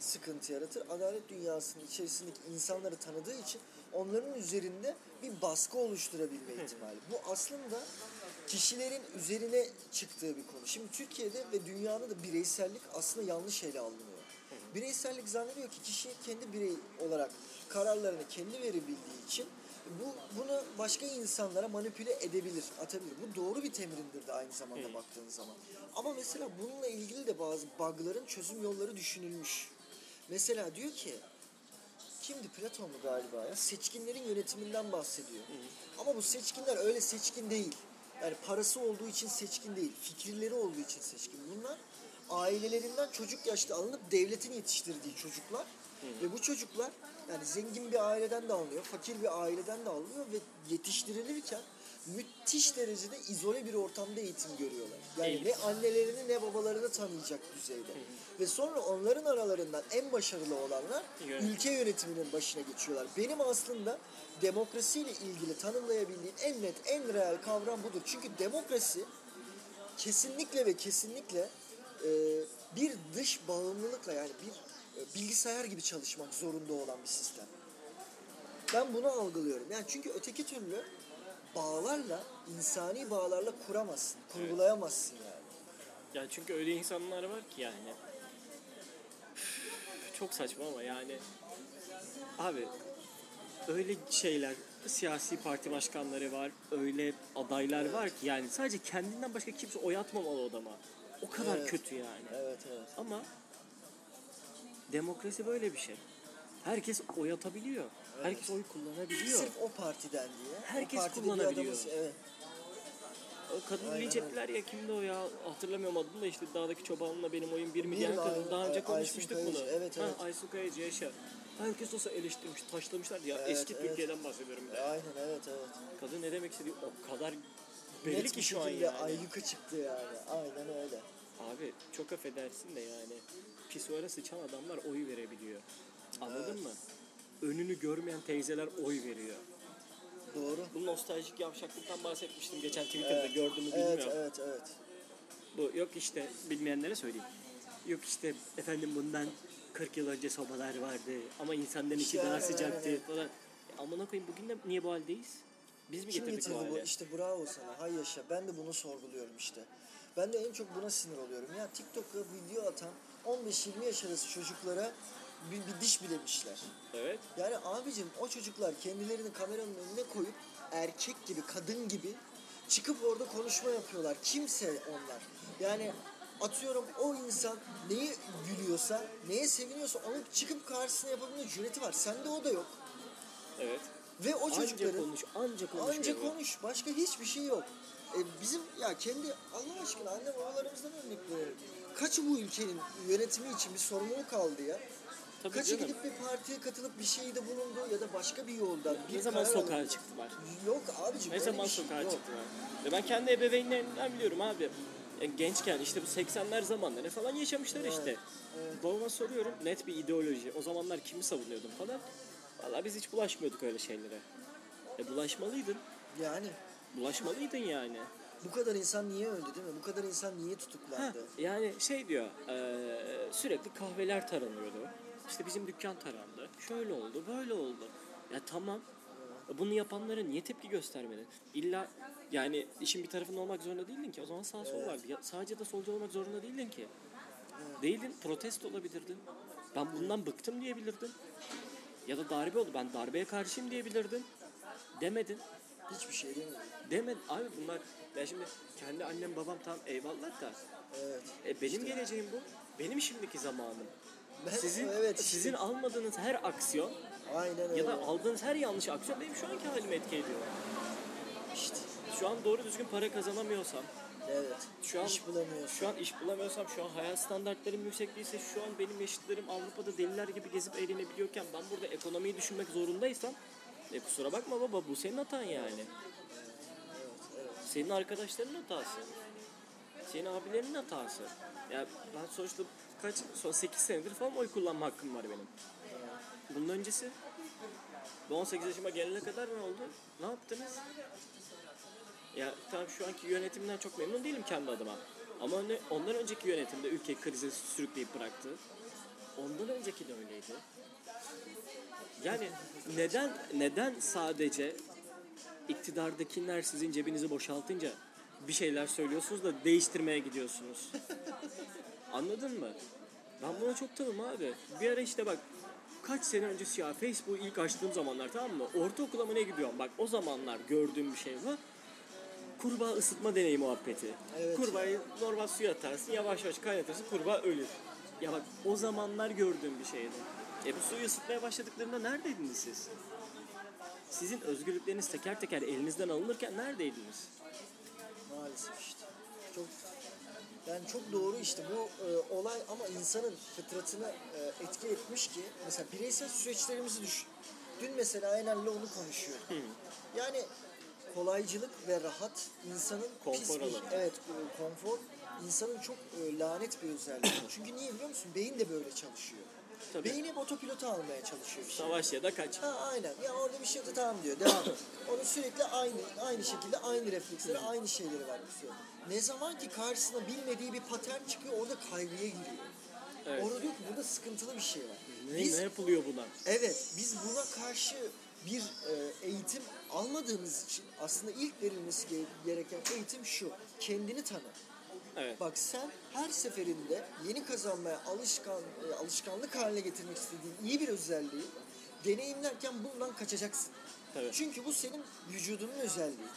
sıkıntı yaratır. Adalet dünyasının içerisindeki insanları tanıdığı için onların üzerinde bir baskı oluşturabilme ihtimali. Bu aslında kişilerin üzerine çıktığı bir konu. Şimdi Türkiye'de ve dünyada da bireysellik aslında yanlış ele alınıyor. Bireysellik zannediyor ki kişi kendi birey olarak kararlarını kendi verebildiği için bu bunu başka insanlara manipüle edebilir, atabilir. Bu doğru bir temrindir de aynı zamanda baktığın zaman. Ama mesela bununla ilgili de bazı bug'ların çözüm yolları düşünülmüş. Mesela diyor ki kimdi Platon mu galiba ya seçkinlerin yönetiminden bahsediyor. Ama bu seçkinler öyle seçkin değil. Yani parası olduğu için seçkin değil, fikirleri olduğu için seçkin. Bunlar ailelerinden çocuk yaşta alınıp devletin yetiştirdiği çocuklar. Ve bu çocuklar yani zengin bir aileden de alınıyor, fakir bir aileden de alınıyor ve yetiştirilirken müthiş derecede izole bir ortamda eğitim görüyorlar. Yani ne annelerini ne babalarını tanıyacak düzeyde. Ve sonra onların aralarından en başarılı olanlar Yönetim. ülke yönetiminin başına geçiyorlar. Benim aslında demokrasiyle ilgili tanımlayabildiğim en net, en reel kavram budur. Çünkü demokrasi kesinlikle ve kesinlikle e, bir dış bağımlılıkla yani bir bilgisayar gibi çalışmak zorunda olan bir sistem. Ben bunu algılıyorum. Yani çünkü öteki türlü bağlarla, insani bağlarla kuramazsın, kurgulayamazsın yani. Yani çünkü öyle insanlar var ki yani. Çok saçma ama yani. Abi öyle şeyler siyasi parti başkanları var. Öyle adaylar var ki yani sadece kendinden başka kimse oy atmamalı o adama. O kadar Evet. kötü yani. Evet evet. Ama demokrasi böyle bir şey. Herkes oy atabiliyor. Herkes oy kullanabiliyor. Sırf o partiden diye. Herkes o partide bir kullanabiliyor. adamı- evet. O kadın Aynen linç ettiler ya kimdi o ya hatırlamıyorum adını da işte dağdaki çobanla benim oyun bir mi Bir diyen mi? kadın daha önce konuşmuştuk bunu. Kayacı, evet, Ha, evet. Aysun Kayacı yaşa. Herkes olsa eleştirmiş, taşlamışlar ya Evet, eski evet. Türkiye'den bahsediyorum. de. Aynen evet evet. Kadın ne demek istediği o kadar belli Net ki şu an yani. ayyuka çıktı yani. Aynen öyle. Abi çok affedersin de yani pisuara sıçan adamlar oy verebiliyor. Anladın Evet. mı? Önünü görmeyen teyzeler oy veriyor. Doğru. Bu nostaljik yavşaklıktan bahsetmiştim geçen Twitter'da Evet. gördüğümü Evet bilmiyorum. evet evet. Bu yok işte bilmeyenlere söyleyeyim. Yok işte efendim bundan 40 yıl önce sobalar vardı ama insanların içi İşte daha sıcaktı aynen. falan. Ya amına koyayım bugün de niye bu haldeyiz? Biz mi Kim getirdik getirdi bu bu? hale? İşte bravo sana. Hay yaşa. Ben de bunu sorguluyorum işte. Ben de en çok buna sinir oluyorum. Ya TikTok'a video atan 15-20 yaş arası çocuklara bir, bir diş bilemişler. Evet. Yani abicim o çocuklar kendilerini kameranın önüne koyup erkek gibi, kadın gibi çıkıp orada konuşma yapıyorlar. Kimse onlar. Yani atıyorum o insan neye gülüyorsa, neye seviniyorsa onu çıkıp karşısına yapabilme cüreti var. Sende o da yok. Evet. Ve o Anca çocukların konuş, anca konuş. Anca konuş. Başka hiçbir şey yok. E, bizim ya kendi Allah aşkına anne babalarımızdan örnek verelim. Kaçı bu ülkenin yönetimi için bir sorumluluk aldı ya? Tabii Kaçı canım. gidip bir partiye katılıp bir şeyde bulundu ya da başka bir yoldan bir Ne zaman karar sokağa çıktılar? Yok abicim Ne öyle zaman bir şey sokağa yok. çıktılar? Ve ben kendi ebeveynlerimden biliyorum abi. Ya gençken işte bu 80'ler zamanları falan yaşamışlar işte. Babama soruyorum net bir ideoloji. O zamanlar kimi savunuyordum falan. Vallahi biz hiç bulaşmıyorduk öyle şeylere. E bulaşmalıydın. Yani Bulaşmalıydın yani. Bu kadar insan niye öldü değil mi? Bu kadar insan niye Ha, tutuklandı? yani şey diyor eee, sürekli kahveler taranıyordu. İşte bizim dükkan tarandı. Şöyle oldu böyle oldu. Ya tamam bunu yapanlara niye tepki göstermedin? İlla yani işin bir tarafında olmak zorunda değildin ki. O zaman sağ sol vardı. Ya, sadece de solcu olmak zorunda değildin ki. Değildin protesto olabilirdin. Ben bundan bıktım diyebilirdin. Ya da darbe oldu. Ben darbeye karşıyım diyebilirdin. Demedin. Hiçbir şey mi? Demedin. Abi bunlar ben şimdi kendi annem babam tam eyvallah da Evet. e, benim geleceğim bu. Benim şimdiki zamanım. Ben, Sizin evet işte. sizin almadığınız her aksiyon Aynen öyle. ya da aldığınız her yanlış aksiyon benim şu anki halime etki ediyor. işte. Şu an doğru düzgün para kazanamıyorsam, Evet. şu an İş bulamıyorsun. Şu an iş bulamıyorsam, şu an hayat standartlarım yüksek değilse, şu an benim yaşıtlarım Avrupa'da deliler gibi gezip eğlenebiliyorken ben burada ekonomiyi düşünmek zorundaysam e kusura bakma baba bu senin hatan yani. Senin arkadaşların hatası. Senin abilerinin hatası. Ya ben sonuçta kaç son 8 senedir falan oy kullanma hakkım var benim. Bunun öncesi bu 18 yaşıma gelene kadar ne oldu? Ne yaptınız? Ya tamam şu anki yönetimden çok memnun değilim kendi adıma. Ama önce, ondan önceki yönetimde ülkeyi krize sürükleyip bıraktı. Ondan önceki de öyleydi. Yani neden neden sadece iktidardakiler sizin cebinizi boşaltınca bir şeyler söylüyorsunuz da değiştirmeye gidiyorsunuz? Anladın mı? Ben buna çok tamım abi. Bir ara işte bak kaç sene öncesi ya Facebook'u ilk açtığım zamanlar tamam mı? Ortaokula mı ne gidiyorum? Bak o zamanlar gördüğüm bir şey var. Kurbağa ısıtma deneyi muhabbeti. Evet. Kurbağayı normal suya atarsın, yavaş yavaş kaynatırsın, kurbağa ölür. Ya bak o zamanlar gördüğüm bir şeydi. E bu suyu ısıtmaya başladıklarında neredeydiniz siz? Sizin özgürlükleriniz teker teker elinizden alınırken neredeydiniz? Maalesef işte. Çok yani çok doğru işte bu e, olay ama insanın fıtratını e, etki etmiş ki mesela bireysel süreçlerimizi düşün. Dün mesela Enel'le onu konuşuyorduk. Yani kolaycılık ve rahat insanın Konfor pis bir, alanı. evet e, konfor insanın çok e, lanet bir özelliği. Çünkü niye biliyor musun? Beyin de böyle çalışıyor. Tabii. Beyin hep otopilota almaya çalışıyor şey. Savaş ya da kaç. Ha aynen. Ya orada bir şey oldu tamam diyor. Devam et. Onu sürekli aynı aynı şekilde aynı refleksleri, aynı şeyleri vermek istiyor. Ne zaman ki karşısına bilmediği bir patern çıkıyor orada kaygıya giriyor. Evet. Orada diyor ki burada sıkıntılı bir şey var. Ne, Biz ne yapılıyor buna? evet biz buna karşı bir e, eğitim almadığımız için aslında ilk verilmesi gere- gereken eğitim şu. Kendini tanı. Evet. Bak sen her seferinde yeni kazanmaya alışkan e, alışkanlık haline getirmek istediğin iyi bir özelliği deneyimlerken bundan kaçacaksın. Tabii. Çünkü bu senin vücudunun özelliği.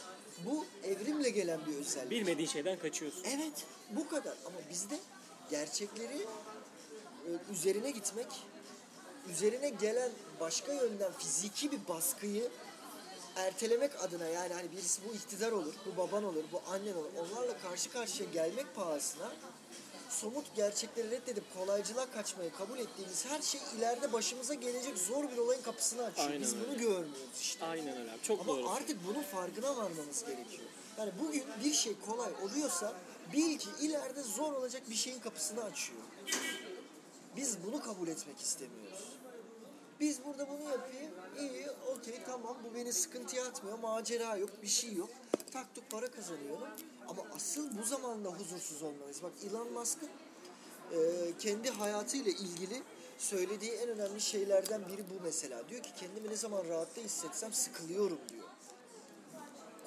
Bu evrimle gelen bir özellik. Bilmediğin şeyden kaçıyorsun. Evet, bu kadar. Ama bizde gerçekleri e, üzerine gitmek, üzerine gelen başka yönden fiziki bir baskıyı ertelemek adına yani hani birisi bu iktidar olur, bu baban olur, bu annen olur. Onlarla karşı karşıya gelmek pahasına somut gerçekleri reddedip kolaycılığa kaçmayı kabul ettiğimiz her şey ileride başımıza gelecek zor bir olayın kapısını açıyor. Aynen Biz bunu öyle. görmüyoruz işte. Aynen öyle. Çok Ama doğru. artık bunun farkına varmamız gerekiyor. Yani bugün bir şey kolay oluyorsa bil ki ileride zor olacak bir şeyin kapısını açıyor. Biz bunu kabul etmek istemiyoruz. Biz burada bunu yapayım, iyi, okey, tamam bu beni sıkıntıya atmıyor, macera yok, bir şey yok. Taktuk para kazanıyorum. Ama asıl bu zamanda huzursuz olmalıyız. Bak Elon Musk'ın e, kendi hayatıyla ilgili söylediği en önemli şeylerden biri bu mesela. Diyor ki kendimi ne zaman rahatta hissetsem sıkılıyorum diyor.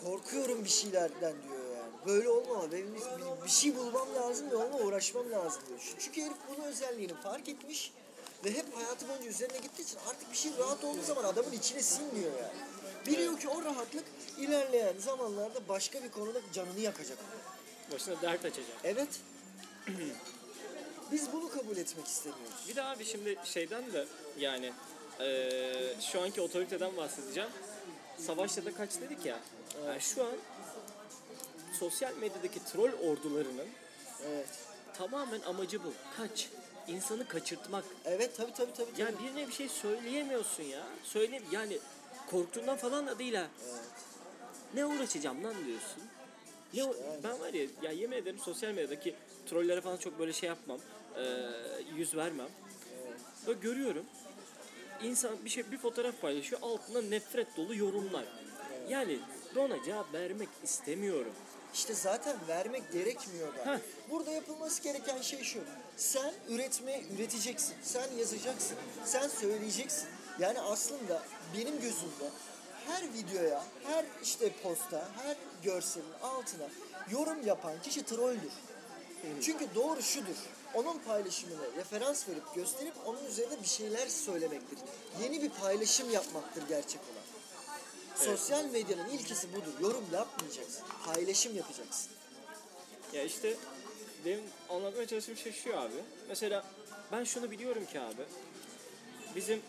Korkuyorum bir şeylerden diyor yani. Böyle olmamalı. Benim bir, bir- şey bulmam lazım ve onunla uğraşmam lazım diyor. Çünkü herif bunun özelliğini fark etmiş ve hep hayatı boyunca üzerine gittiği için artık bir şey rahat olduğu zaman adamın içine sinmiyor yani. Biliyor ki o rahatlık ilerleyen zamanlarda başka bir konuda canını yakacak. Başına dert açacak. Evet. Biz bunu kabul etmek istemiyoruz. Bir de abi şimdi şeyden de yani eee, şu anki otoriteden bahsedeceğim. Savaş ya da kaç dedik ya. Yani şu an sosyal medyadaki troll ordularının Evet. tamamen amacı bu. Kaç. İnsanı kaçırtmak. Evet tabii tabii tabii. tabii. Yani birine bir şey söyleyemiyorsun ya. Söyle yani korktuğundan falan da değil ha. Evet. Ne uğraşacağım lan diyorsun. Ne İşte yani. ben var ya, ya yemin ederim sosyal medyadaki trollere falan çok böyle şey yapmam. Ee, yüz vermem. Böyle görüyorum. İnsan bir şey bir fotoğraf paylaşıyor altında nefret dolu yorumlar. Yani ben ona cevap vermek istemiyorum. İşte zaten vermek gerekmiyor da. Heh. Burada yapılması gereken şey şu. Sen üretmeye üreteceksin. Sen yazacaksın. Sen söyleyeceksin. Yani aslında benim gözümde her videoya, her işte posta, her görselin altına yorum yapan kişi trolldür. Çünkü doğru şudur. Onun paylaşımını referans verip gösterip onun üzerine bir şeyler söylemektir. Yeni bir paylaşım yapmaktır gerçek olan. Sosyal medyanın ilkesi budur. Yorum yapmayacaksın. Paylaşım yapacaksın. Ya işte benim anlatmaya çalıştığım şey şu abi. Mesela ben şunu biliyorum ki abi. Bizim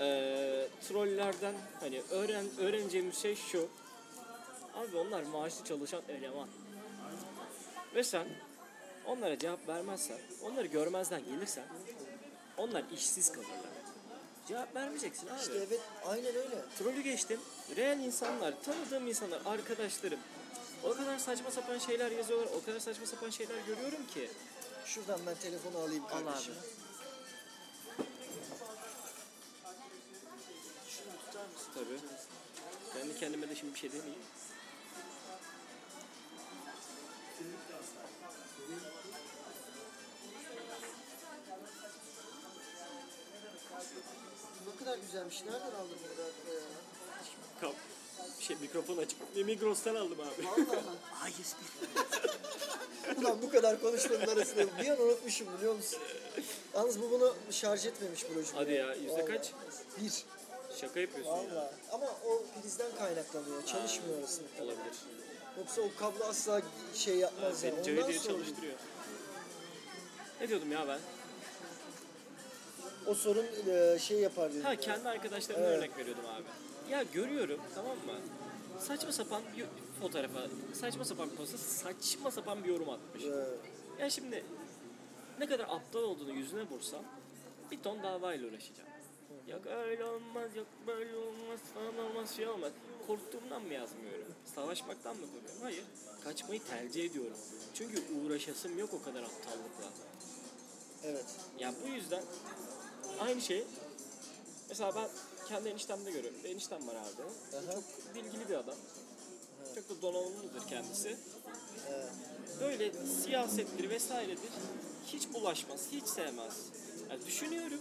eee trollerden hani öğren öğreneceğimiz şey şu. Abi onlar maaşlı çalışan eleman. Ve sen onlara cevap vermezsen, onları görmezden gelirsen onlar işsiz kalırlar. Cevap vermeyeceksin abi. İşte evet aynen öyle. Trolü geçtim. Real insanlar, tanıdığım insanlar, arkadaşlarım. O kadar saçma sapan şeyler yazıyorlar, o kadar saçma sapan şeyler görüyorum ki. Şuradan ben telefonu alayım Al kardeşim. abi. Şunu tutar mısın? Tabii. Kendi kendime de şimdi bir şey demeyeyim. Kadar güzelmiş. Nereden aldın bunu be ya? Kap. Şey mikrofon açık. Bir Migros'tan aldım abi. Vallahi. Ay yes Ulan bu kadar konuşmanın arasında bir an unutmuşum biliyor musun? Yalnız bu bunu şarj etmemiş brojum. Hadi ya, yüzde kaç? Bir. Şaka yapıyorsun ya. Valla. Ama o prizden kaynaklanıyor. Çalışmıyor orası. Olabilir. Yoksa o kablo asla şey yapmaz ya. Benim Ondan Cahit diye sonra çalıştırıyor. Ne diyordum ya ben? O sorun e, şey yapar dedim. Ha ya. kendi arkadaşlarıma Evet. örnek veriyordum abi. Ya görüyorum tamam mı? Saçma sapan bir fotoğrafa, saçma sapan bir posta, saçma sapan bir yorum atmış. Ee, Ya şimdi ne kadar aptal olduğunu yüzüne vursam bir ton davayla uğraşacağım. Yok öyle olmaz, yok böyle olmaz falan olmaz şey olmaz. Korktuğumdan mı yazmıyorum? Savaşmaktan mı korkuyorum? Hayır. Kaçmayı tercih ediyorum. Çünkü uğraşasım yok o kadar aptallıkla. evet. Yani bu yüzden aynı şey mesela ben kendi eniştemde görüyorum. Bir eniştem var abi. Aha. Çok bilgili bir adam. Çok da donanımlıdır kendisi. Evet. Böyle siyasettir vesairedir. Hiç bulaşmaz, hiç sevmez. Yani düşünüyorum.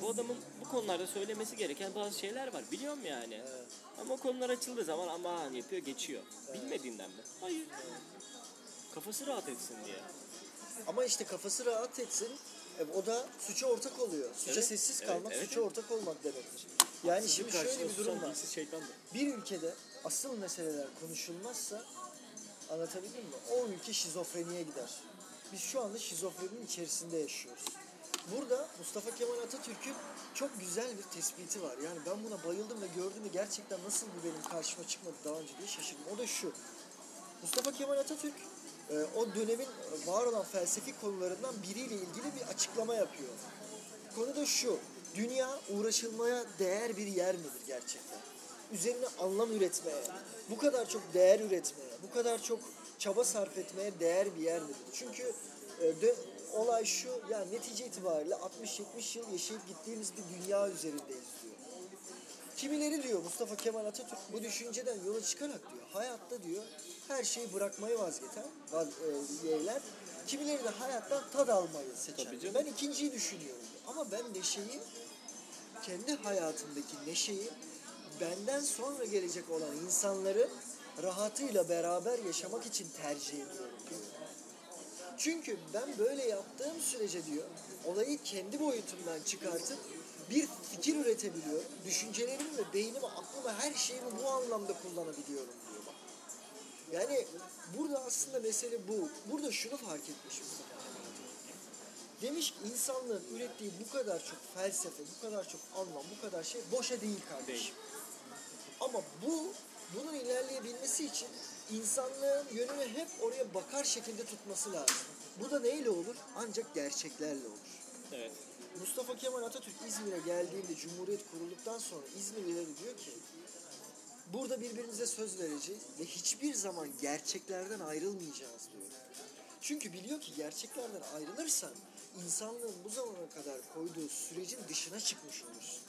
Bu adamın bu konularda söylemesi gereken bazı şeyler var. Biliyorum yani. Evet. Ama konular açıldığı zaman aman yapıyor geçiyor. Bilmediğinden mi? Hayır. Kafası rahat etsin diye. Ama işte kafası rahat etsin. E, o da suça ortak oluyor. Suça Evet, sessiz kalmak evet, suça evet. ortak olmak demektir. Yani şimdi şöyle bir durum var. Bir ülkede asıl meseleler konuşulmazsa anlatabildim mi? O ülke şizofreniye gider. Biz şu anda şizofrenin içerisinde yaşıyoruz. Burada Mustafa Kemal Atatürk'ün çok güzel bir tespiti var. Yani ben buna bayıldım ve gördüm ve gerçekten nasıl bu benim karşıma çıkmadı daha önce diye şaşırdım. O da şu. Mustafa Kemal Atatürk e, o dönemin var olan felsefi konularından biriyle ilgili bir açıklama yapıyor. Konu da şu. Dünya uğraşılmaya değer bir yer midir gerçekten? Üzerine anlam üretmeye, bu kadar çok değer üretmeye, bu kadar çok çaba sarf etmeye değer bir yer midir? Çünkü e, olay şu, yani netice itibariyle 60-70 yıl yaşayıp gittiğimiz bir dünya üzerindeyiz diyor. Kimileri diyor Mustafa Kemal Atatürk bu düşünceden yola çıkarak diyor hayatta diyor her şeyi bırakmayı vazgeçen vaz, e, yeğler. Kimileri de hayattan tad almayı seçer. Ben ikinciyi düşünüyorum. Ama ben neşeyi kendi hayatımdaki neşeyi benden sonra gelecek olan insanların rahatıyla beraber yaşamak için tercih ediyorum diyor. Çünkü ben böyle yaptığım sürece diyor, olayı kendi boyutumdan çıkartıp bir fikir üretebiliyorum. Düşüncelerimi ve beynimi, aklımı, her şeyimi bu anlamda kullanabiliyorum. Yani burada aslında mesele bu. Burada şunu fark etmiş Mustafa Kemal Atatürk. Demiş ki insanlığın ürettiği bu kadar çok felsefe, bu kadar çok anlam, bu kadar şey boşa değil kardeşim. Ama bu bunun ilerleyebilmesi için insanlığın yönünü hep oraya bakar şekilde tutması lazım. Bu da neyle olur? Ancak gerçeklerle olur. Evet. Mustafa Kemal Atatürk İzmir'e geldiğinde Cumhuriyet kurulduktan sonra İzmirlilere diyor ki burada birbirimize söz vereceğiz ve hiçbir zaman gerçeklerden ayrılmayacağız diyor. Çünkü biliyor ki gerçeklerden ayrılırsan insanlığın bu zamana kadar koyduğu sürecin dışına çıkmış olursun.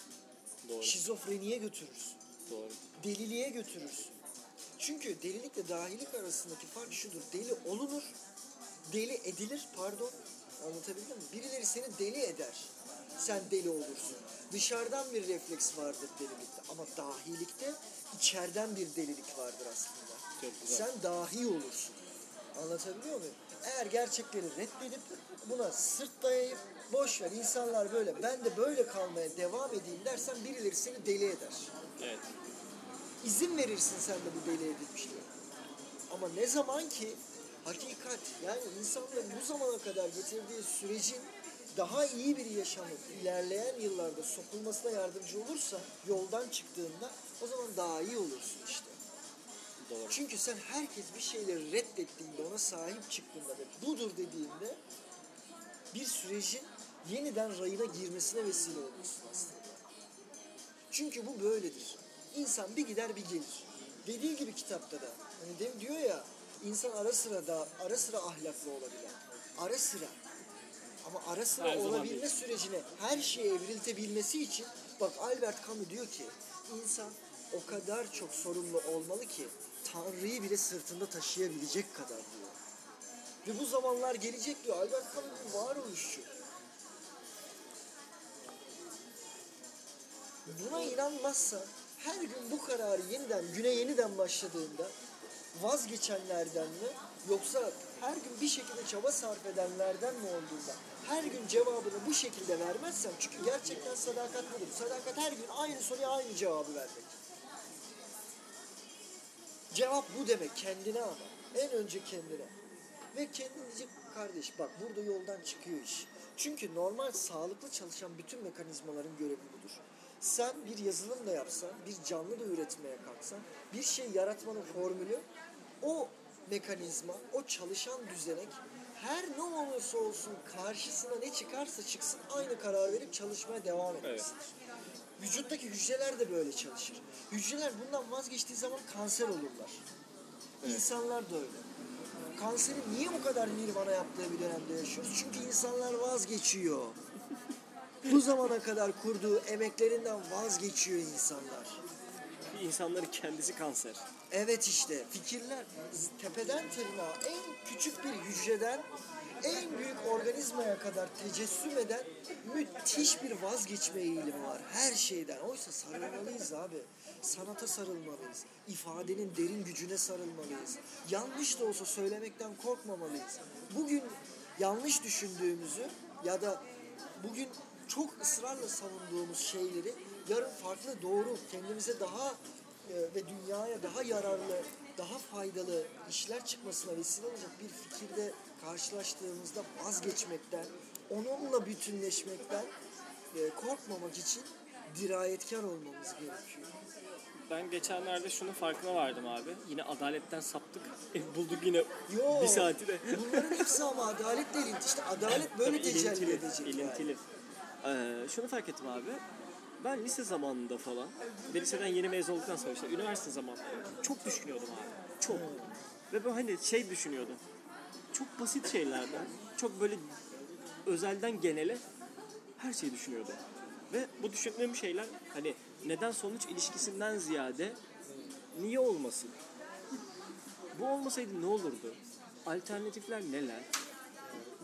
Doğru. Şizofreniye götürürsün. Doğru. Deliliğe götürürsün. Çünkü delilikle dahilik arasındaki fark şudur. Deli olunur, deli edilir pardon. Anlatabildim mi? Birileri seni deli eder. Sen deli olursun. Dışarıdan bir refleks vardır delilikte ama dahilikte içeriden bir delilik vardır aslında. Çok güzel. Sen dahi olursun. Anlatabiliyor muyum? Eğer gerçekleri reddedip buna sırt dayayıp boş ver insanlar böyle ben de böyle kalmaya devam edeyim dersen birileri seni deli eder Evet. izin verirsin sen de bu deli edilmişliğe. Ama ne zaman ki hakikat yani insanların bu zamana kadar getirdiği sürecin daha iyi bir yaşamı ilerleyen yıllarda sokulmasına yardımcı olursa yoldan çıktığında o zaman daha iyi olursun işte. Doğru. Çünkü sen herkes bir şeyleri reddettiğinde ona sahip çıktığında ve budur dediğinde bir sürecin yeniden rayına girmesine vesile oluyorsun aslında. Çünkü bu böyledir. İnsan bir gider bir gelir. Dediği gibi kitapta da hani dem diyor ya insan ara sıra da ara sıra ahlaklı olabilir. Ara sıra. Ama ara sıra Her olabilme sürecine her şeyi evriltebilmesi için bak Albert Camus diyor ki insan o kadar çok sorumlu olmalı ki Tanrı'yı bile sırtında taşıyabilecek kadar diyor. Ve bu zamanlar gelecek diyor. Albert Camus bir varoluşçu. Buna inanmazsa her gün bu kararı yeniden güne yeniden başladığında vazgeçenlerden mi yoksa her gün bir şekilde çaba sarf edenlerden mi olduğunda her gün cevabını bu şekilde vermezsen çünkü gerçekten sadakat budur. Sadakat her gün aynı soruya aynı cevabı vermek. Cevap bu demek kendine ama. En önce kendine. Ve kendin diyecek kardeş bak burada yoldan çıkıyor iş. Çünkü normal sağlıklı çalışan bütün mekanizmaların görevi budur. Sen bir yazılım da yapsan, bir canlı da üretmeye kalksan, bir şey yaratmanın formülü o mekanizma, o çalışan düzenek her ne olursa olsun karşısına ne çıkarsa çıksın aynı karar verip çalışmaya devam etmesidir. Vücuttaki hücreler de böyle çalışır. Hücreler bundan vazgeçtiği zaman kanser olurlar. İnsanlar da öyle. Kanserin niye bu kadar nirvana yaptığı bir dönemde yaşıyoruz? Çünkü insanlar vazgeçiyor. Bu zamana kadar kurduğu emeklerinden vazgeçiyor insanlar. İnsanların kendisi kanser. Evet işte fikirler tepeden tırnağa en küçük bir hücreden en büyük organizmaya kadar tecessüm eden müthiş bir vazgeçme eğilimi var her şeyden. Oysa sarılmalıyız abi. Sanata sarılmalıyız. İfadenin derin gücüne sarılmalıyız. Yanlış da olsa söylemekten korkmamalıyız. Bugün yanlış düşündüğümüzü ya da bugün çok ısrarla savunduğumuz şeyleri yarın farklı doğru kendimize daha e, ve dünyaya daha yararlı, daha faydalı işler çıkmasına vesile olacak bir fikirde karşılaştığımızda vazgeçmekten, onunla bütünleşmekten e, korkmamak için dirayetkar olmamız gerekiyor. Ben geçenlerde şunun farkına vardım abi. Yine adaletten saptık. E, bulduk yine Yo, bir saati de. bunların hepsi ama adaletle ilintili. İşte adalet böyle Tabii tecelli ilintili, edecek yani. ilintili. Ee, şunu fark ettim abi. Ben lise zamanında falan, ve liseden yeni mezun olduktan sonra işte üniversite zamanı çok düşünüyordum abi. Çok. Ve böyle hani şey düşünüyordum. Çok basit şeylerden, çok böyle özelden genele her şeyi düşünüyordum. Ve bu düşündüğüm şeyler hani neden sonuç ilişkisinden ziyade niye olmasın? Bu olmasaydı ne olurdu? Alternatifler neler?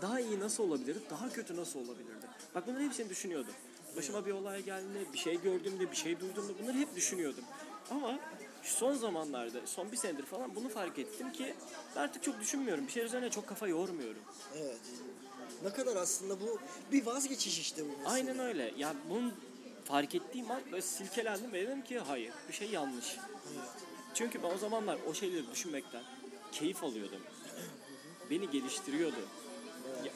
Daha iyi nasıl olabilirdi? Daha kötü nasıl olabilirdi? Bak bunların hepsini düşünüyordum. Başıma bir olay geldiğinde, bir şey gördüğümde, bir şey duyduğumda bunları hep düşünüyordum. Ama şu son zamanlarda, son bir senedir falan bunu fark ettim ki ben artık çok düşünmüyorum. Bir şey üzerine çok kafa yormuyorum. Evet. Ne kadar aslında bu bir vazgeçiş işte bu. mesela. Aynen öyle. Ya bunu fark ettiğim an böyle silkelendim ve dedim ki hayır bir şey yanlış. Çünkü ben o zamanlar o şeyleri düşünmekten keyif alıyordum. Beni geliştiriyordu. Ya,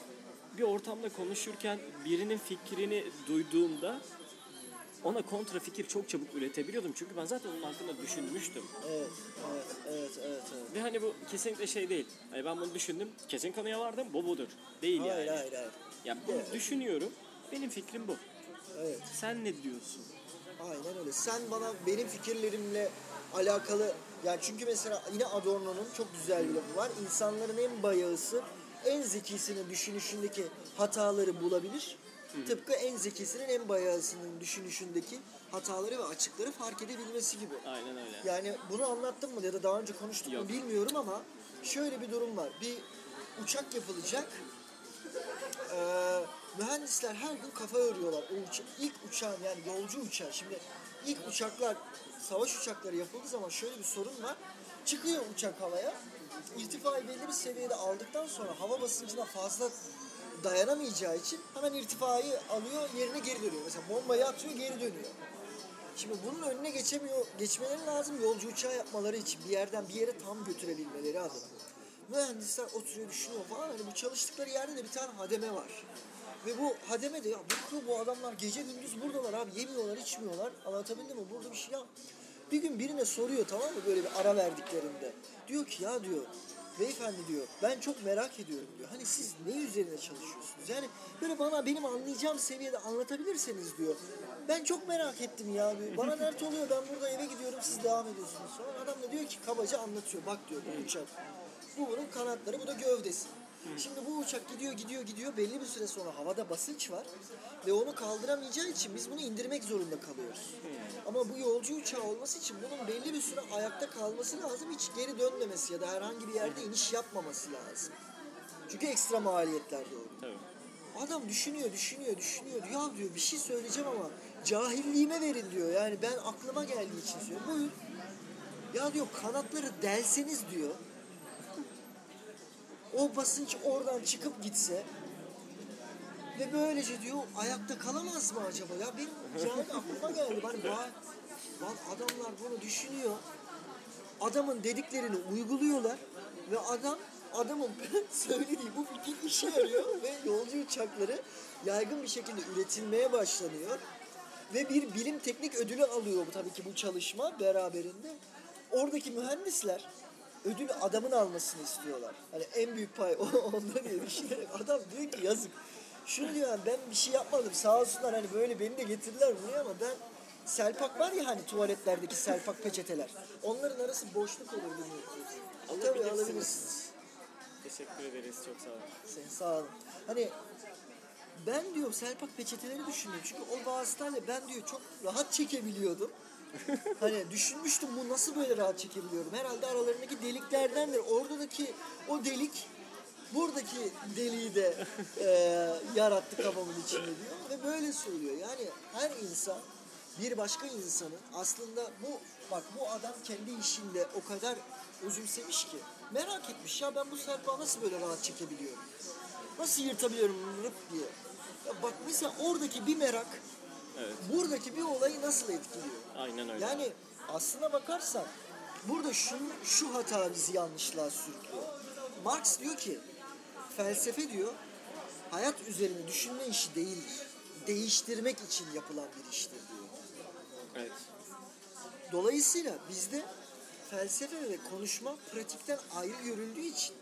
bir ortamda konuşurken birinin fikrini duyduğumda ona kontra fikir çok çabuk üretebiliyordum. Çünkü ben zaten onun hakkında düşünmüştüm. Evet, evet, evet, evet. evet. Ve hani bu kesinlikle şey değil. Hani ben bunu düşündüm. Kesin kanıya vardım. Bu budur. Değil Hayır, yani. hayır, hayır. Ya bunu Evet. düşünüyorum. Benim fikrim bu. Evet. Sen ne diyorsun? Aynen öyle. Sen bana benim fikirlerimle alakalı yani çünkü mesela yine Adorno'nun çok güzel bir lafı var. İnsanların en bayağısı en zekisinin düşünüşündeki hataları bulabilir. Tıpkı en zekisinin en bayağısının düşünüşündeki hataları ve açıkları fark edebilmesi gibi. Aynen öyle. Yani bunu anlattım mı ya da daha önce konuştuk Yok. mu bilmiyorum ama şöyle bir durum var. Bir uçak yapılacak. Ee, mühendisler her gün kafa yoruyorlar. O uça- ilk uçağın yani yolcu uçağı. Şimdi ilk uçaklar savaş uçakları yapıldığı zaman şöyle bir sorun var. Çıkıyor uçak havaya. İrtifayı belli bir seviyede aldıktan sonra hava basıncına fazla dayanamayacağı için hemen irtifayı alıyor yerine geri dönüyor. Mesela bombayı atıyor geri dönüyor. Şimdi bunun önüne geçemiyor, geçmeleri lazım yolcu uçağı yapmaları için bir yerden bir yere tam götürebilmeleri adına. Mühendisler oturuyor düşünüyor falan hani bu çalıştıkları yerde de bir tane hademe var. Ve bu hademe de ya bakıyor bu adamlar gece gündüz buradalar abi yemiyorlar içmiyorlar anlatabildim mi burada bir şey ya. Bir gün birine soruyor tamam mı böyle bir ara verdiklerinde. Diyor ki ya diyor beyefendi diyor ben çok merak ediyorum diyor. Hani siz ne üzerine çalışıyorsunuz? Yani böyle bana benim anlayacağım seviyede anlatabilirseniz diyor. Ben çok merak ettim ya diyor. Bana dert oluyor ben burada eve gidiyorum siz devam ediyorsunuz. Sonra adam da diyor ki kabaca anlatıyor. Bak diyor bu uçak. Bu bunun kanatları bu da gövdesi. Şimdi bu uçak gidiyor gidiyor gidiyor belli bir süre sonra havada basınç var ve onu kaldıramayacağı için biz bunu indirmek zorunda kalıyoruz. Ama bu yolcu uçağı olması için bunun belli bir süre ayakta kalması lazım hiç geri dönmemesi ya da herhangi bir yerde iniş yapmaması lazım. Çünkü ekstra maliyetler. Tabii. Adam düşünüyor, düşünüyor, düşünüyor. Ya diyor bir şey söyleyeceğim ama cahilliğime verin diyor. Yani ben aklıma geldiği için söylüyorum. Buyur. Ya diyor kanatları delseniz diyor. O basınç oradan çıkıp gitse ve böylece diyor ayakta kalamaz mı acaba? Ya benim cahil aklıma geldi. Hani vay, lan adamlar bunu düşünüyor. Adamın dediklerini uyguluyorlar ve adam adamın söylediği bu fikir işe yarıyor ve yolcu uçakları yaygın bir şekilde üretilmeye başlanıyor ve bir bilim teknik ödülü alıyor tabii ki bu çalışma beraberinde. Oradaki mühendisler ödülü adamın almasını istiyorlar. Hani en büyük pay onda diye düşünerek adam diyor ki yazık. Şunu diyor yani ben bir şey yapmadım sağ olsunlar hani böyle beni de getirdiler buraya ama ben Selpak var ya hani tuvaletlerdeki selpak peçeteler. Onların arası boşluk olur bunu. Tabii Alabilirsiniz. Teşekkür ederiz. Çok sağ olun. Sen sağ olun. Hani ben diyor selpak peçeteleri düşünüyorum. Çünkü o vasıtayla ben diyor çok rahat çekebiliyordum. Hani düşünmüştüm bu nasıl böyle rahat çekebiliyorum. Herhalde aralarındaki deliklerdendir. Oradaki o delik buradaki deliği de e, yarattı kafamın içinde diyor. Ve böyle söylüyor. Yani her insan bir başka insanın aslında bu bak bu adam kendi işinde o kadar özümsemiş ki merak etmiş ya ben bu serpağı nasıl böyle rahat çekebiliyorum? Nasıl yırtabiliyorum rıp diye. Ya bak mesela oradaki bir merak Evet. buradaki bir olayı nasıl etkiliyor? Aynen öyle. Yani aslına bakarsan burada şu, şu hata bizi yanlışlığa sürüklüyor. Marx diyor ki felsefe diyor hayat üzerine düşünme işi değildir. Değiştirmek için yapılan bir iştir diyor. Evet. Dolayısıyla bizde felsefe ve konuşma pratikten ayrı görüldüğü için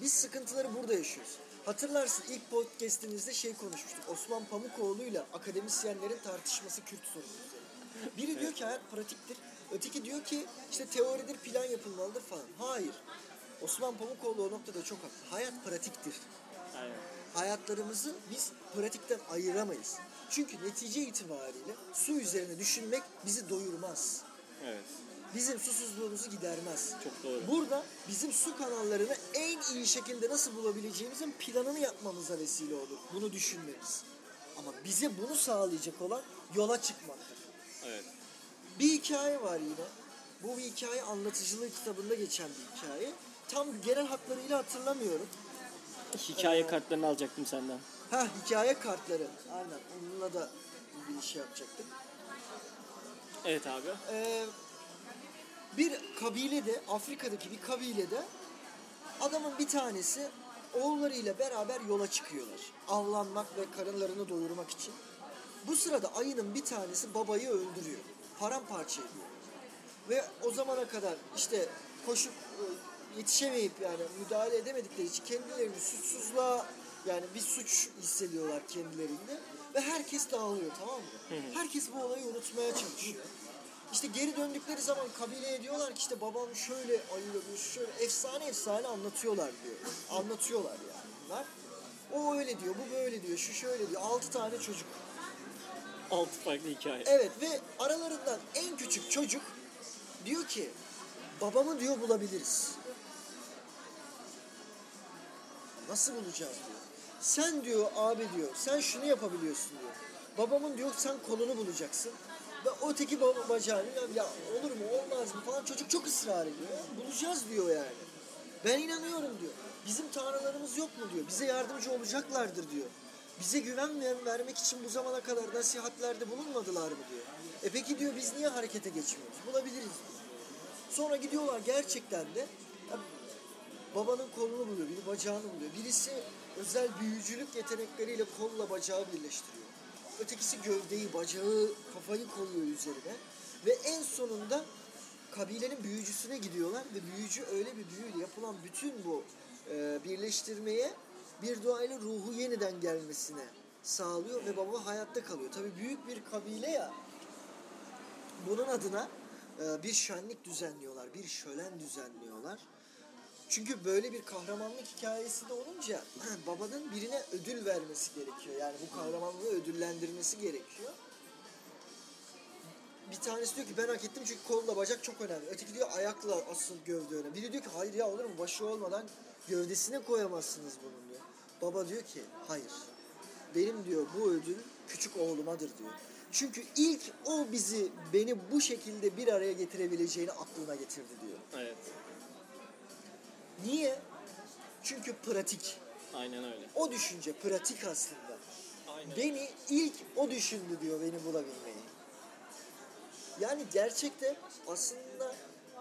biz sıkıntıları burada yaşıyoruz. Hatırlarsın ilk podcastimizde şey konuşmuştuk. Osman Pamukoğlu'yla akademisyenlerin tartışması Kürt sorunu üzerine. Biri diyor ki hayat pratiktir. Öteki diyor ki işte teoridir, plan yapılmalıdır falan. Hayır. Osman Pamukoğlu o noktada çok haklı. Hayat pratiktir Aynen. hayatlarımızı biz pratikten ayıramayız. Çünkü netice itibariyle su üzerine düşünmek bizi doyurmaz. Evet. Bizim susuzluğumuzu gidermez. Çok doğru. Burada bizim su kanallarını en iyi şekilde nasıl bulabileceğimizin planını yapmamıza vesile olur. Bunu düşünmemiz. Ama bize bunu sağlayacak olan yola çıkmaktır. Evet. Bir hikaye var yine. Bu bir hikaye anlatıcılığı kitabında geçen bir hikaye. Tam genel hatlarıyla hatırlamıyorum. Hikaye kartlarını alacaktım senden. Ha hikaye kartları. Aynen onunla da ilgili şey yapacaktık. Evet abi. Ee, bir kabilede, Afrika'daki bir kabilede adamın bir tanesi oğullarıyla beraber yola çıkıyorlar. Avlanmak ve karınlarını doyurmak için. Bu sırada ayının bir tanesi babayı öldürüyor. Paramparça ediyor. Ve o zamana kadar işte koşup e, yetişemeyip yani müdahale edemedikleri için kendilerini suçsuzluğa yani bir suç hissediyorlar kendilerinde ve herkes dağılıyor tamam mı? Herkes bu olayı unutmaya çalışıyor. İşte geri döndükleri zaman kabileye diyorlar ki işte babam şöyle ayırıyor, şöyle efsane efsane anlatıyorlar diyor. Anlatıyorlar yani bunlar. O öyle diyor, bu böyle diyor, şu şöyle diyor. Altı tane çocuk. Altı farklı hikaye. Evet ve aralarından en küçük çocuk diyor ki babamı diyor bulabiliriz. Nasıl bulacağız diyor. Sen diyor abi diyor sen şunu yapabiliyorsun diyor. Babamın diyor sen kolunu bulacaksın. Öteki baba bacağını ya, olur mu olmaz mı falan çocuk çok ısrar ediyor. Bulacağız diyor yani. Ben inanıyorum diyor. Bizim tanrılarımız yok mu diyor. Bize yardımcı olacaklardır diyor. Bize güven ver- vermek için bu zamana kadar nasihatlerde bulunmadılar mı diyor. E peki diyor biz niye harekete geçmiyoruz? Bulabiliriz. Sonra gidiyorlar gerçekten de babanın kolunu buluyor, biri bacağını buluyor. Birisi özel büyücülük yetenekleriyle kolla bacağı birleştiriyor. Ötekisi gövdeyi, bacağı, kafayı koyuyor üzerine. Ve en sonunda kabilenin büyücüsüne gidiyorlar ve büyücü öyle bir büyüyle yapılan bütün bu e, birleştirmeye bir duayla ruhu yeniden gelmesine sağlıyor ve baba hayatta kalıyor. Tabii büyük bir kabile ya bunun adına e, bir şenlik düzenliyorlar, bir şölen düzenliyorlar. Çünkü böyle bir kahramanlık hikayesi de olunca babanın birine ödül vermesi gerekiyor. Yani bu kahramanlığı ödüllendirmesi gerekiyor. Bir tanesi diyor ki ben hak ettim çünkü kolla bacak çok önemli. Öteki diyor ayakla asıl gövde önemli. Biri diyor ki hayır ya olur mu başı olmadan gövdesine koyamazsınız bunun diyor. Baba diyor ki hayır. Benim diyor bu ödül küçük oğlumadır diyor. Çünkü ilk o bizi beni bu şekilde bir araya getirebileceğini aklına getirdi diyor. Evet. Niye? Çünkü pratik. Aynen öyle. O düşünce pratik aslında. Aynen. Beni ilk o düşündü diyor beni bulabilmeyi. Yani gerçekte aslında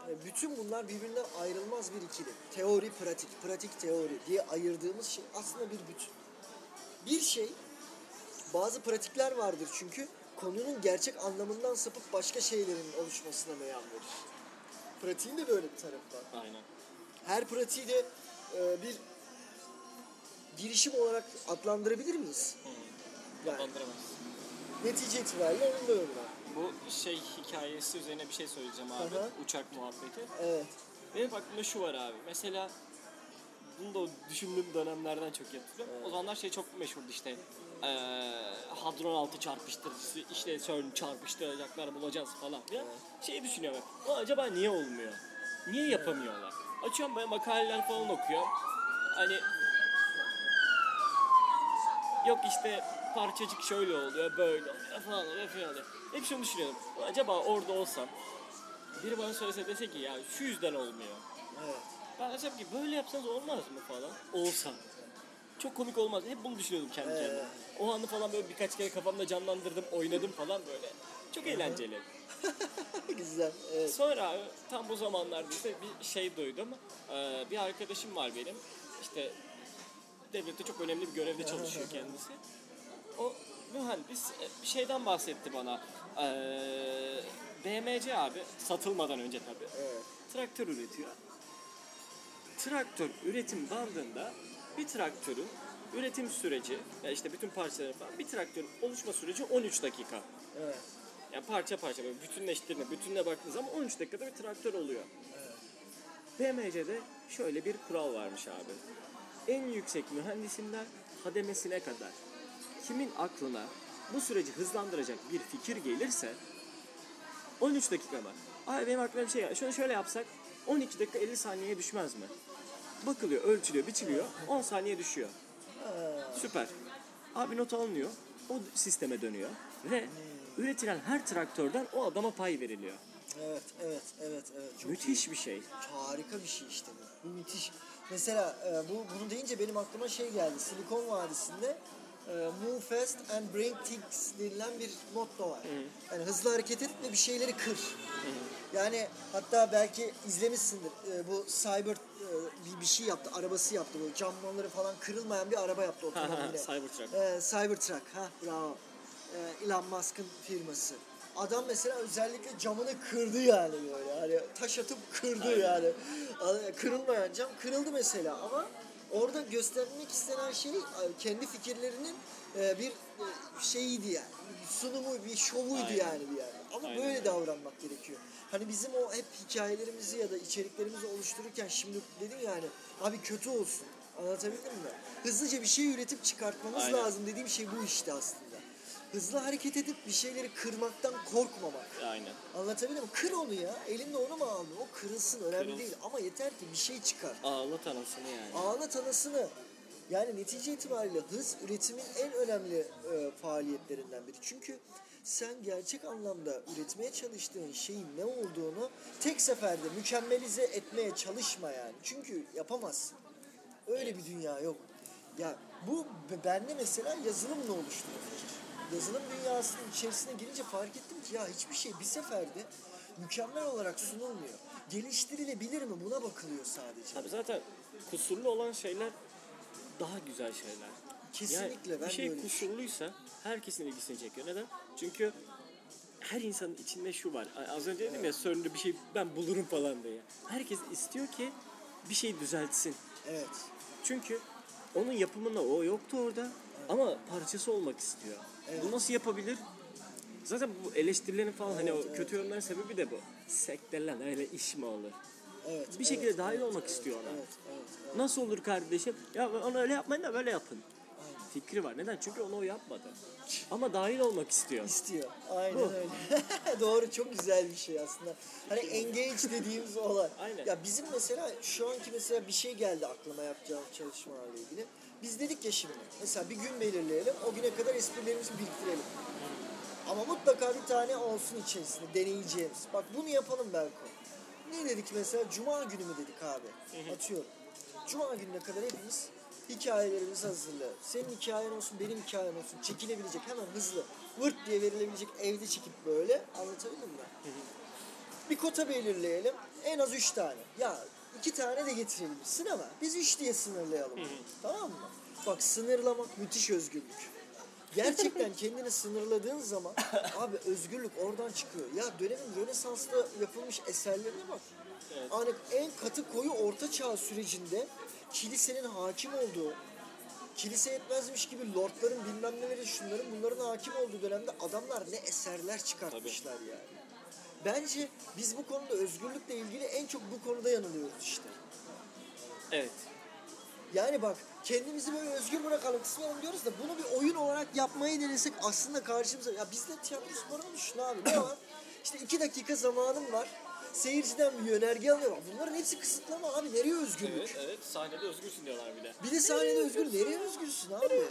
e, bütün bunlar birbirinden ayrılmaz bir ikili. Teori, pratik, pratik, teori diye ayırdığımız şey aslında bir bütün. Bir şey, bazı pratikler vardır çünkü konunun gerçek anlamından sapıp başka şeylerin oluşmasına meyan verir. Pratiğin de böyle bir tarafı var Aynen. Her pratiği de e, bir girişim olarak adlandırabilir miyiz? Yani Adlandıramaz. netice itibariyle onun da öyle. Bu şey hikayesi üzerine bir şey söyleyeceğim abi. Aha. Uçak muhabbeti. Evet. Benim aklımda şu var abi. Mesela bunu da o düşündüğüm dönemlerden çok yapıyorum. O zamanlar şey çok meşhurdu işte. Eee hadron altı çarpıştırıcısı işte CERN çarpıştıracaklar bulacağız falan filan. Şey düşünüyorum. "Ulan acaba niye olmuyor? Niye yapamıyorlar? Açıyorum böyle makaleler falan okuyorum. Hani yok işte parçacık şöyle oluyor, böyle oluyor falan oluyor falan oluyor. Hep şunu düşünüyorum. "Ulan Acaba orada olsam biri bana söylese dese ki ya şu yüzden olmuyor. Evet. Ben desem ki böyle yapsanız olmaz mı falan. Olsa. Çok komik olmaz. Hep bunu düşünüyordum kendi kendime. O anı falan böyle birkaç kere kafamda canlandırdım, oynadım falan böyle. Çok eğlenceli. Güzel. Evet. Sonra tam bu zamanlarda işte bir şey duydum. Ee, bir arkadaşım var benim. İşte devlette çok önemli bir görevde çalışıyor kendisi. O mühendis e, bir şeyden bahsetti bana. Ee, BMC abi satılmadan önce tabii. Evet. Traktör üretiyor. Traktör üretim bandında bir traktörün üretim süreci, ya işte bütün parçaları falan, bir traktörün oluşma süreci 13 dakika. Evet. Yani parça parça böyle bütünleştirme, bütününe baktığınız zaman 13 dakikada bir traktör oluyor. BMC'de şöyle bir kural varmış abi. En yüksek mühendisinden hademesine kadar kimin aklına bu süreci hızlandıracak bir fikir gelirse 13 dakika var. Abi benim aklıma bir şey geldi. Şunu şöyle yapsak 12 dakika 50 saniyeye düşmez mi? Bakılıyor, ölçülüyor, biçiliyor. 10 saniye düşüyor. Süper. Abi not alınıyor. O sisteme dönüyor. Ve üretilen her traktörden o adama pay veriliyor. Evet, evet, evet, evet. Çok Müthiş bir şey. iyi. harika bir şey işte bu. Bu müthiş. Mesela e, bu bunu deyince benim aklıma şey geldi. Silikon Vadisi'nde e, Move fast and bring things denilen bir motto var. Yani hızlı hareket et ve bir şeyleri kır. Yani hatta belki izlemişsindir. E, bu Cyber e, bir, bir şey yaptı, arabası yaptı. Böyle camları falan kırılmayan bir araba yaptı otomobiline. Cybertruck. Ee, Cybertruck. Ha bravo. E, Elon Musk'ın firması. Adam mesela özellikle camını kırdı yani böyle. Hani taş atıp kırdı yani. Hani Kırılmayan cam kırıldı mesela ama orada göstermek istenen şey e, kendi fikirlerinin e, bir şeyiydi yani. Sunumu, bir şovuydu Aynen. yani bir yerde. Ama Aynen böyle öyle. davranmak gerekiyor. Hani bizim o hep hikayelerimizi ya da içeriklerimizi oluştururken şimdi dedin yani abi kötü olsun. Anlatabildim mi? Hızlıca bir şey üretip çıkartmamız Aynen. lazım dediğim şey bu işte aslında. Hızlı hareket edip bir şeyleri kırmaktan korkmamak. Aynen. Anlatabildim mi? Kır onu ya. Elinde onu mu aldın? O kırılsın önemli Kırılsın. değil. Ama yeter ki bir şey çıkar. Ağlat anasını yani. Ağlat anasını. Yani netice itibariyle hız üretimin en önemli e, faaliyetlerinden biri. Çünkü sen gerçek anlamda üretmeye çalıştığın şeyin ne olduğunu tek seferde mükemmelize etmeye çalışma yani. Çünkü yapamazsın. Öyle bir dünya yok. Ya bu bende mesela yazılımla oluştu. Yazılım dünyasının içerisine girince fark ettim ki ya hiçbir şey bir seferde mükemmel olarak sunulmuyor. Geliştirilebilir mi buna bakılıyor sadece. Tabii zaten kusurlu olan şeyler daha güzel şeyler. Kesinlikle yani ben bir şey kusurluysa herkesin ilgisini çekiyor. Neden? Çünkü her insanın içinde şu var. Az önce dedim ya sorunlu bir şey ben bulurum falan diye. Herkes istiyor ki bir şey düzeltsin. Evet. Çünkü onun yapımında o yoktu orada ama parçası olmak istiyor. Evet. Bu nasıl yapabilir? Zaten bu eleştirilerin falan hani Evet, o evet. kötü yorumların sebebi de bu. Sekteler öyle iş mi olur? Evet. Bir şekilde evet, dahil evet, olmak evet, istiyor ona. Evet, evet, evet. Nasıl olur kardeşim? Ya onu öyle yapmayın da böyle yapın. Aynen. Fikri var. Neden? Çünkü onu o yapmadı. Ama dahil olmak istiyor. İstiyor. Aynen Bu. öyle. Doğru çok güzel bir şey aslında. Hani engage dediğimiz olay. Aynen. Ya bizim mesela şu anki mesela bir şey geldi aklıma yapacağım çalışmalarla ilgili. Biz dedik ya şimdi mesela bir gün belirleyelim. O güne kadar esprilerimizi biriktirelim. Ama mutlaka bir tane olsun içerisinde deneyeceğimiz. Bak bunu yapalım Berko. Ne dedik mesela? Cuma günü mü dedik abi? Atıyorum. Cuma gününe kadar hepimiz hikayelerimizi hazırlayalım. Senin hikayen olsun, benim hikayem olsun. Çekilebilecek hemen hızlı. Vırt diye verilebilecek evde çekip böyle. Anlatabildim mi? Bir kota belirleyelim. En az üç tane. Ya iki tane de getirelim. Sinema. Biz üç diye sınırlayalım. tamam mı? Bak sınırlamak müthiş özgürlük. Gerçekten kendini sınırladığın zaman abi özgürlük oradan çıkıyor. Ya dönemin Rönesans'ta yapılmış eserlerine bak. Evet. Hani en katı koyu orta çağ sürecinde kilisenin hakim olduğu, kilise yetmezmiş gibi lordların bilmem neleri şunların bunların hakim olduğu dönemde adamlar ne eserler çıkartmışlar yani. Bence biz bu konuda özgürlükle ilgili en çok bu konuda yanılıyoruz işte. Evet. Yani bak kendimizi böyle özgür bırakalım, kısmayalım diyoruz da bunu bir oyun olarak yapmayı denesek aslında karşımıza... Ya bizde tiyatro sporunu düşün abi. Ne var? İşte iki dakika zamanım var. Seyirciden bir yönerge alıyor. Bunların hepsi kısıtlama abi. Nereye özgürlük? Evet, evet. Sahnede özgürsün diyorlar bir de. Bir de sahnede özgür. Nereye özgürsün abi?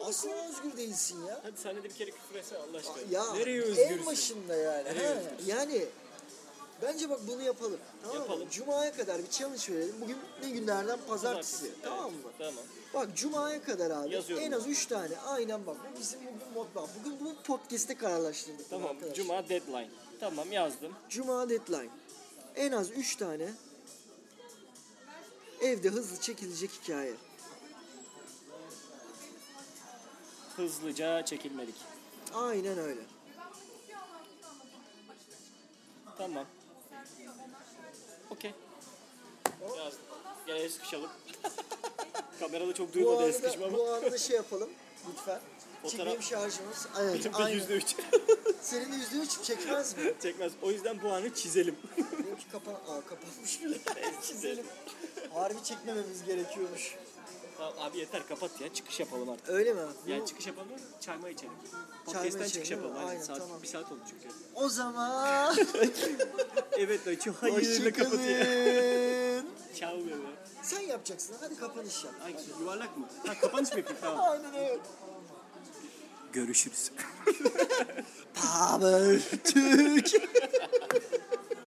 Asla özgür değilsin ya. Hadi sahnede bir kere küfür etsene Allah aşkına. Ya Nereye en özgürsün? başında yani. Nereye Ha, özgürsün? yani bence bak bunu yapalım. Tamam mı? Yapalım. Cuma'ya kadar bir challenge verelim. Bugün ne günlerden? Pazartesi. Pazartesi. Tamam Evet, mı? Tamam. Bak Cuma'ya kadar abi Yazıyorum. en az 3 tane. Aynen bak. Bu bizim bugün mod bak. Bugün bu podcast'te kararlaştırdık. Tamam. arkadaşlar. Cuma deadline. Tamam yazdım. Cuma deadline. En az 3 tane evde hızlı çekilecek hikaye. Hızlıca çekilmedik. Aynen öyle. Tamam. Okey. Yazdım. Gel el sıkışalım. Kamerada çok Bu el anı, sıkışma ama. bu anı da şey yapalım lütfen. Fotoğraf- Çekmeyeyim şarjımız. Evet, Benim de aynen. yüzde üç. Senin de yüzde üç çekmez mi? Çekmez. O yüzden bu anı çizelim. Benimki kapan... Aa kapanmış bile. Çizelim. Harbi çekmememiz gerekiyormuş. tamam abi yeter kapat ya. Çıkış yapalım artık. Öyle mi? Yani çıkış yapalım çayma içelim. Podcast'ten içelim, çıkış değil mi? yapalım. Aynen. Aynen, Saat, tamam. Bir saat oldu çünkü. O zaman... evet Dayıçı hayırlı kapatıyor. Hoşçakalın. Ciao bebe. Sen yapacaksın. Hadi kapanış yap. Hangisi? Yuvarlak mı? Ha kapanış mı yapayım? Tamam. Aynen evet. Görüşürüz. Power Türk.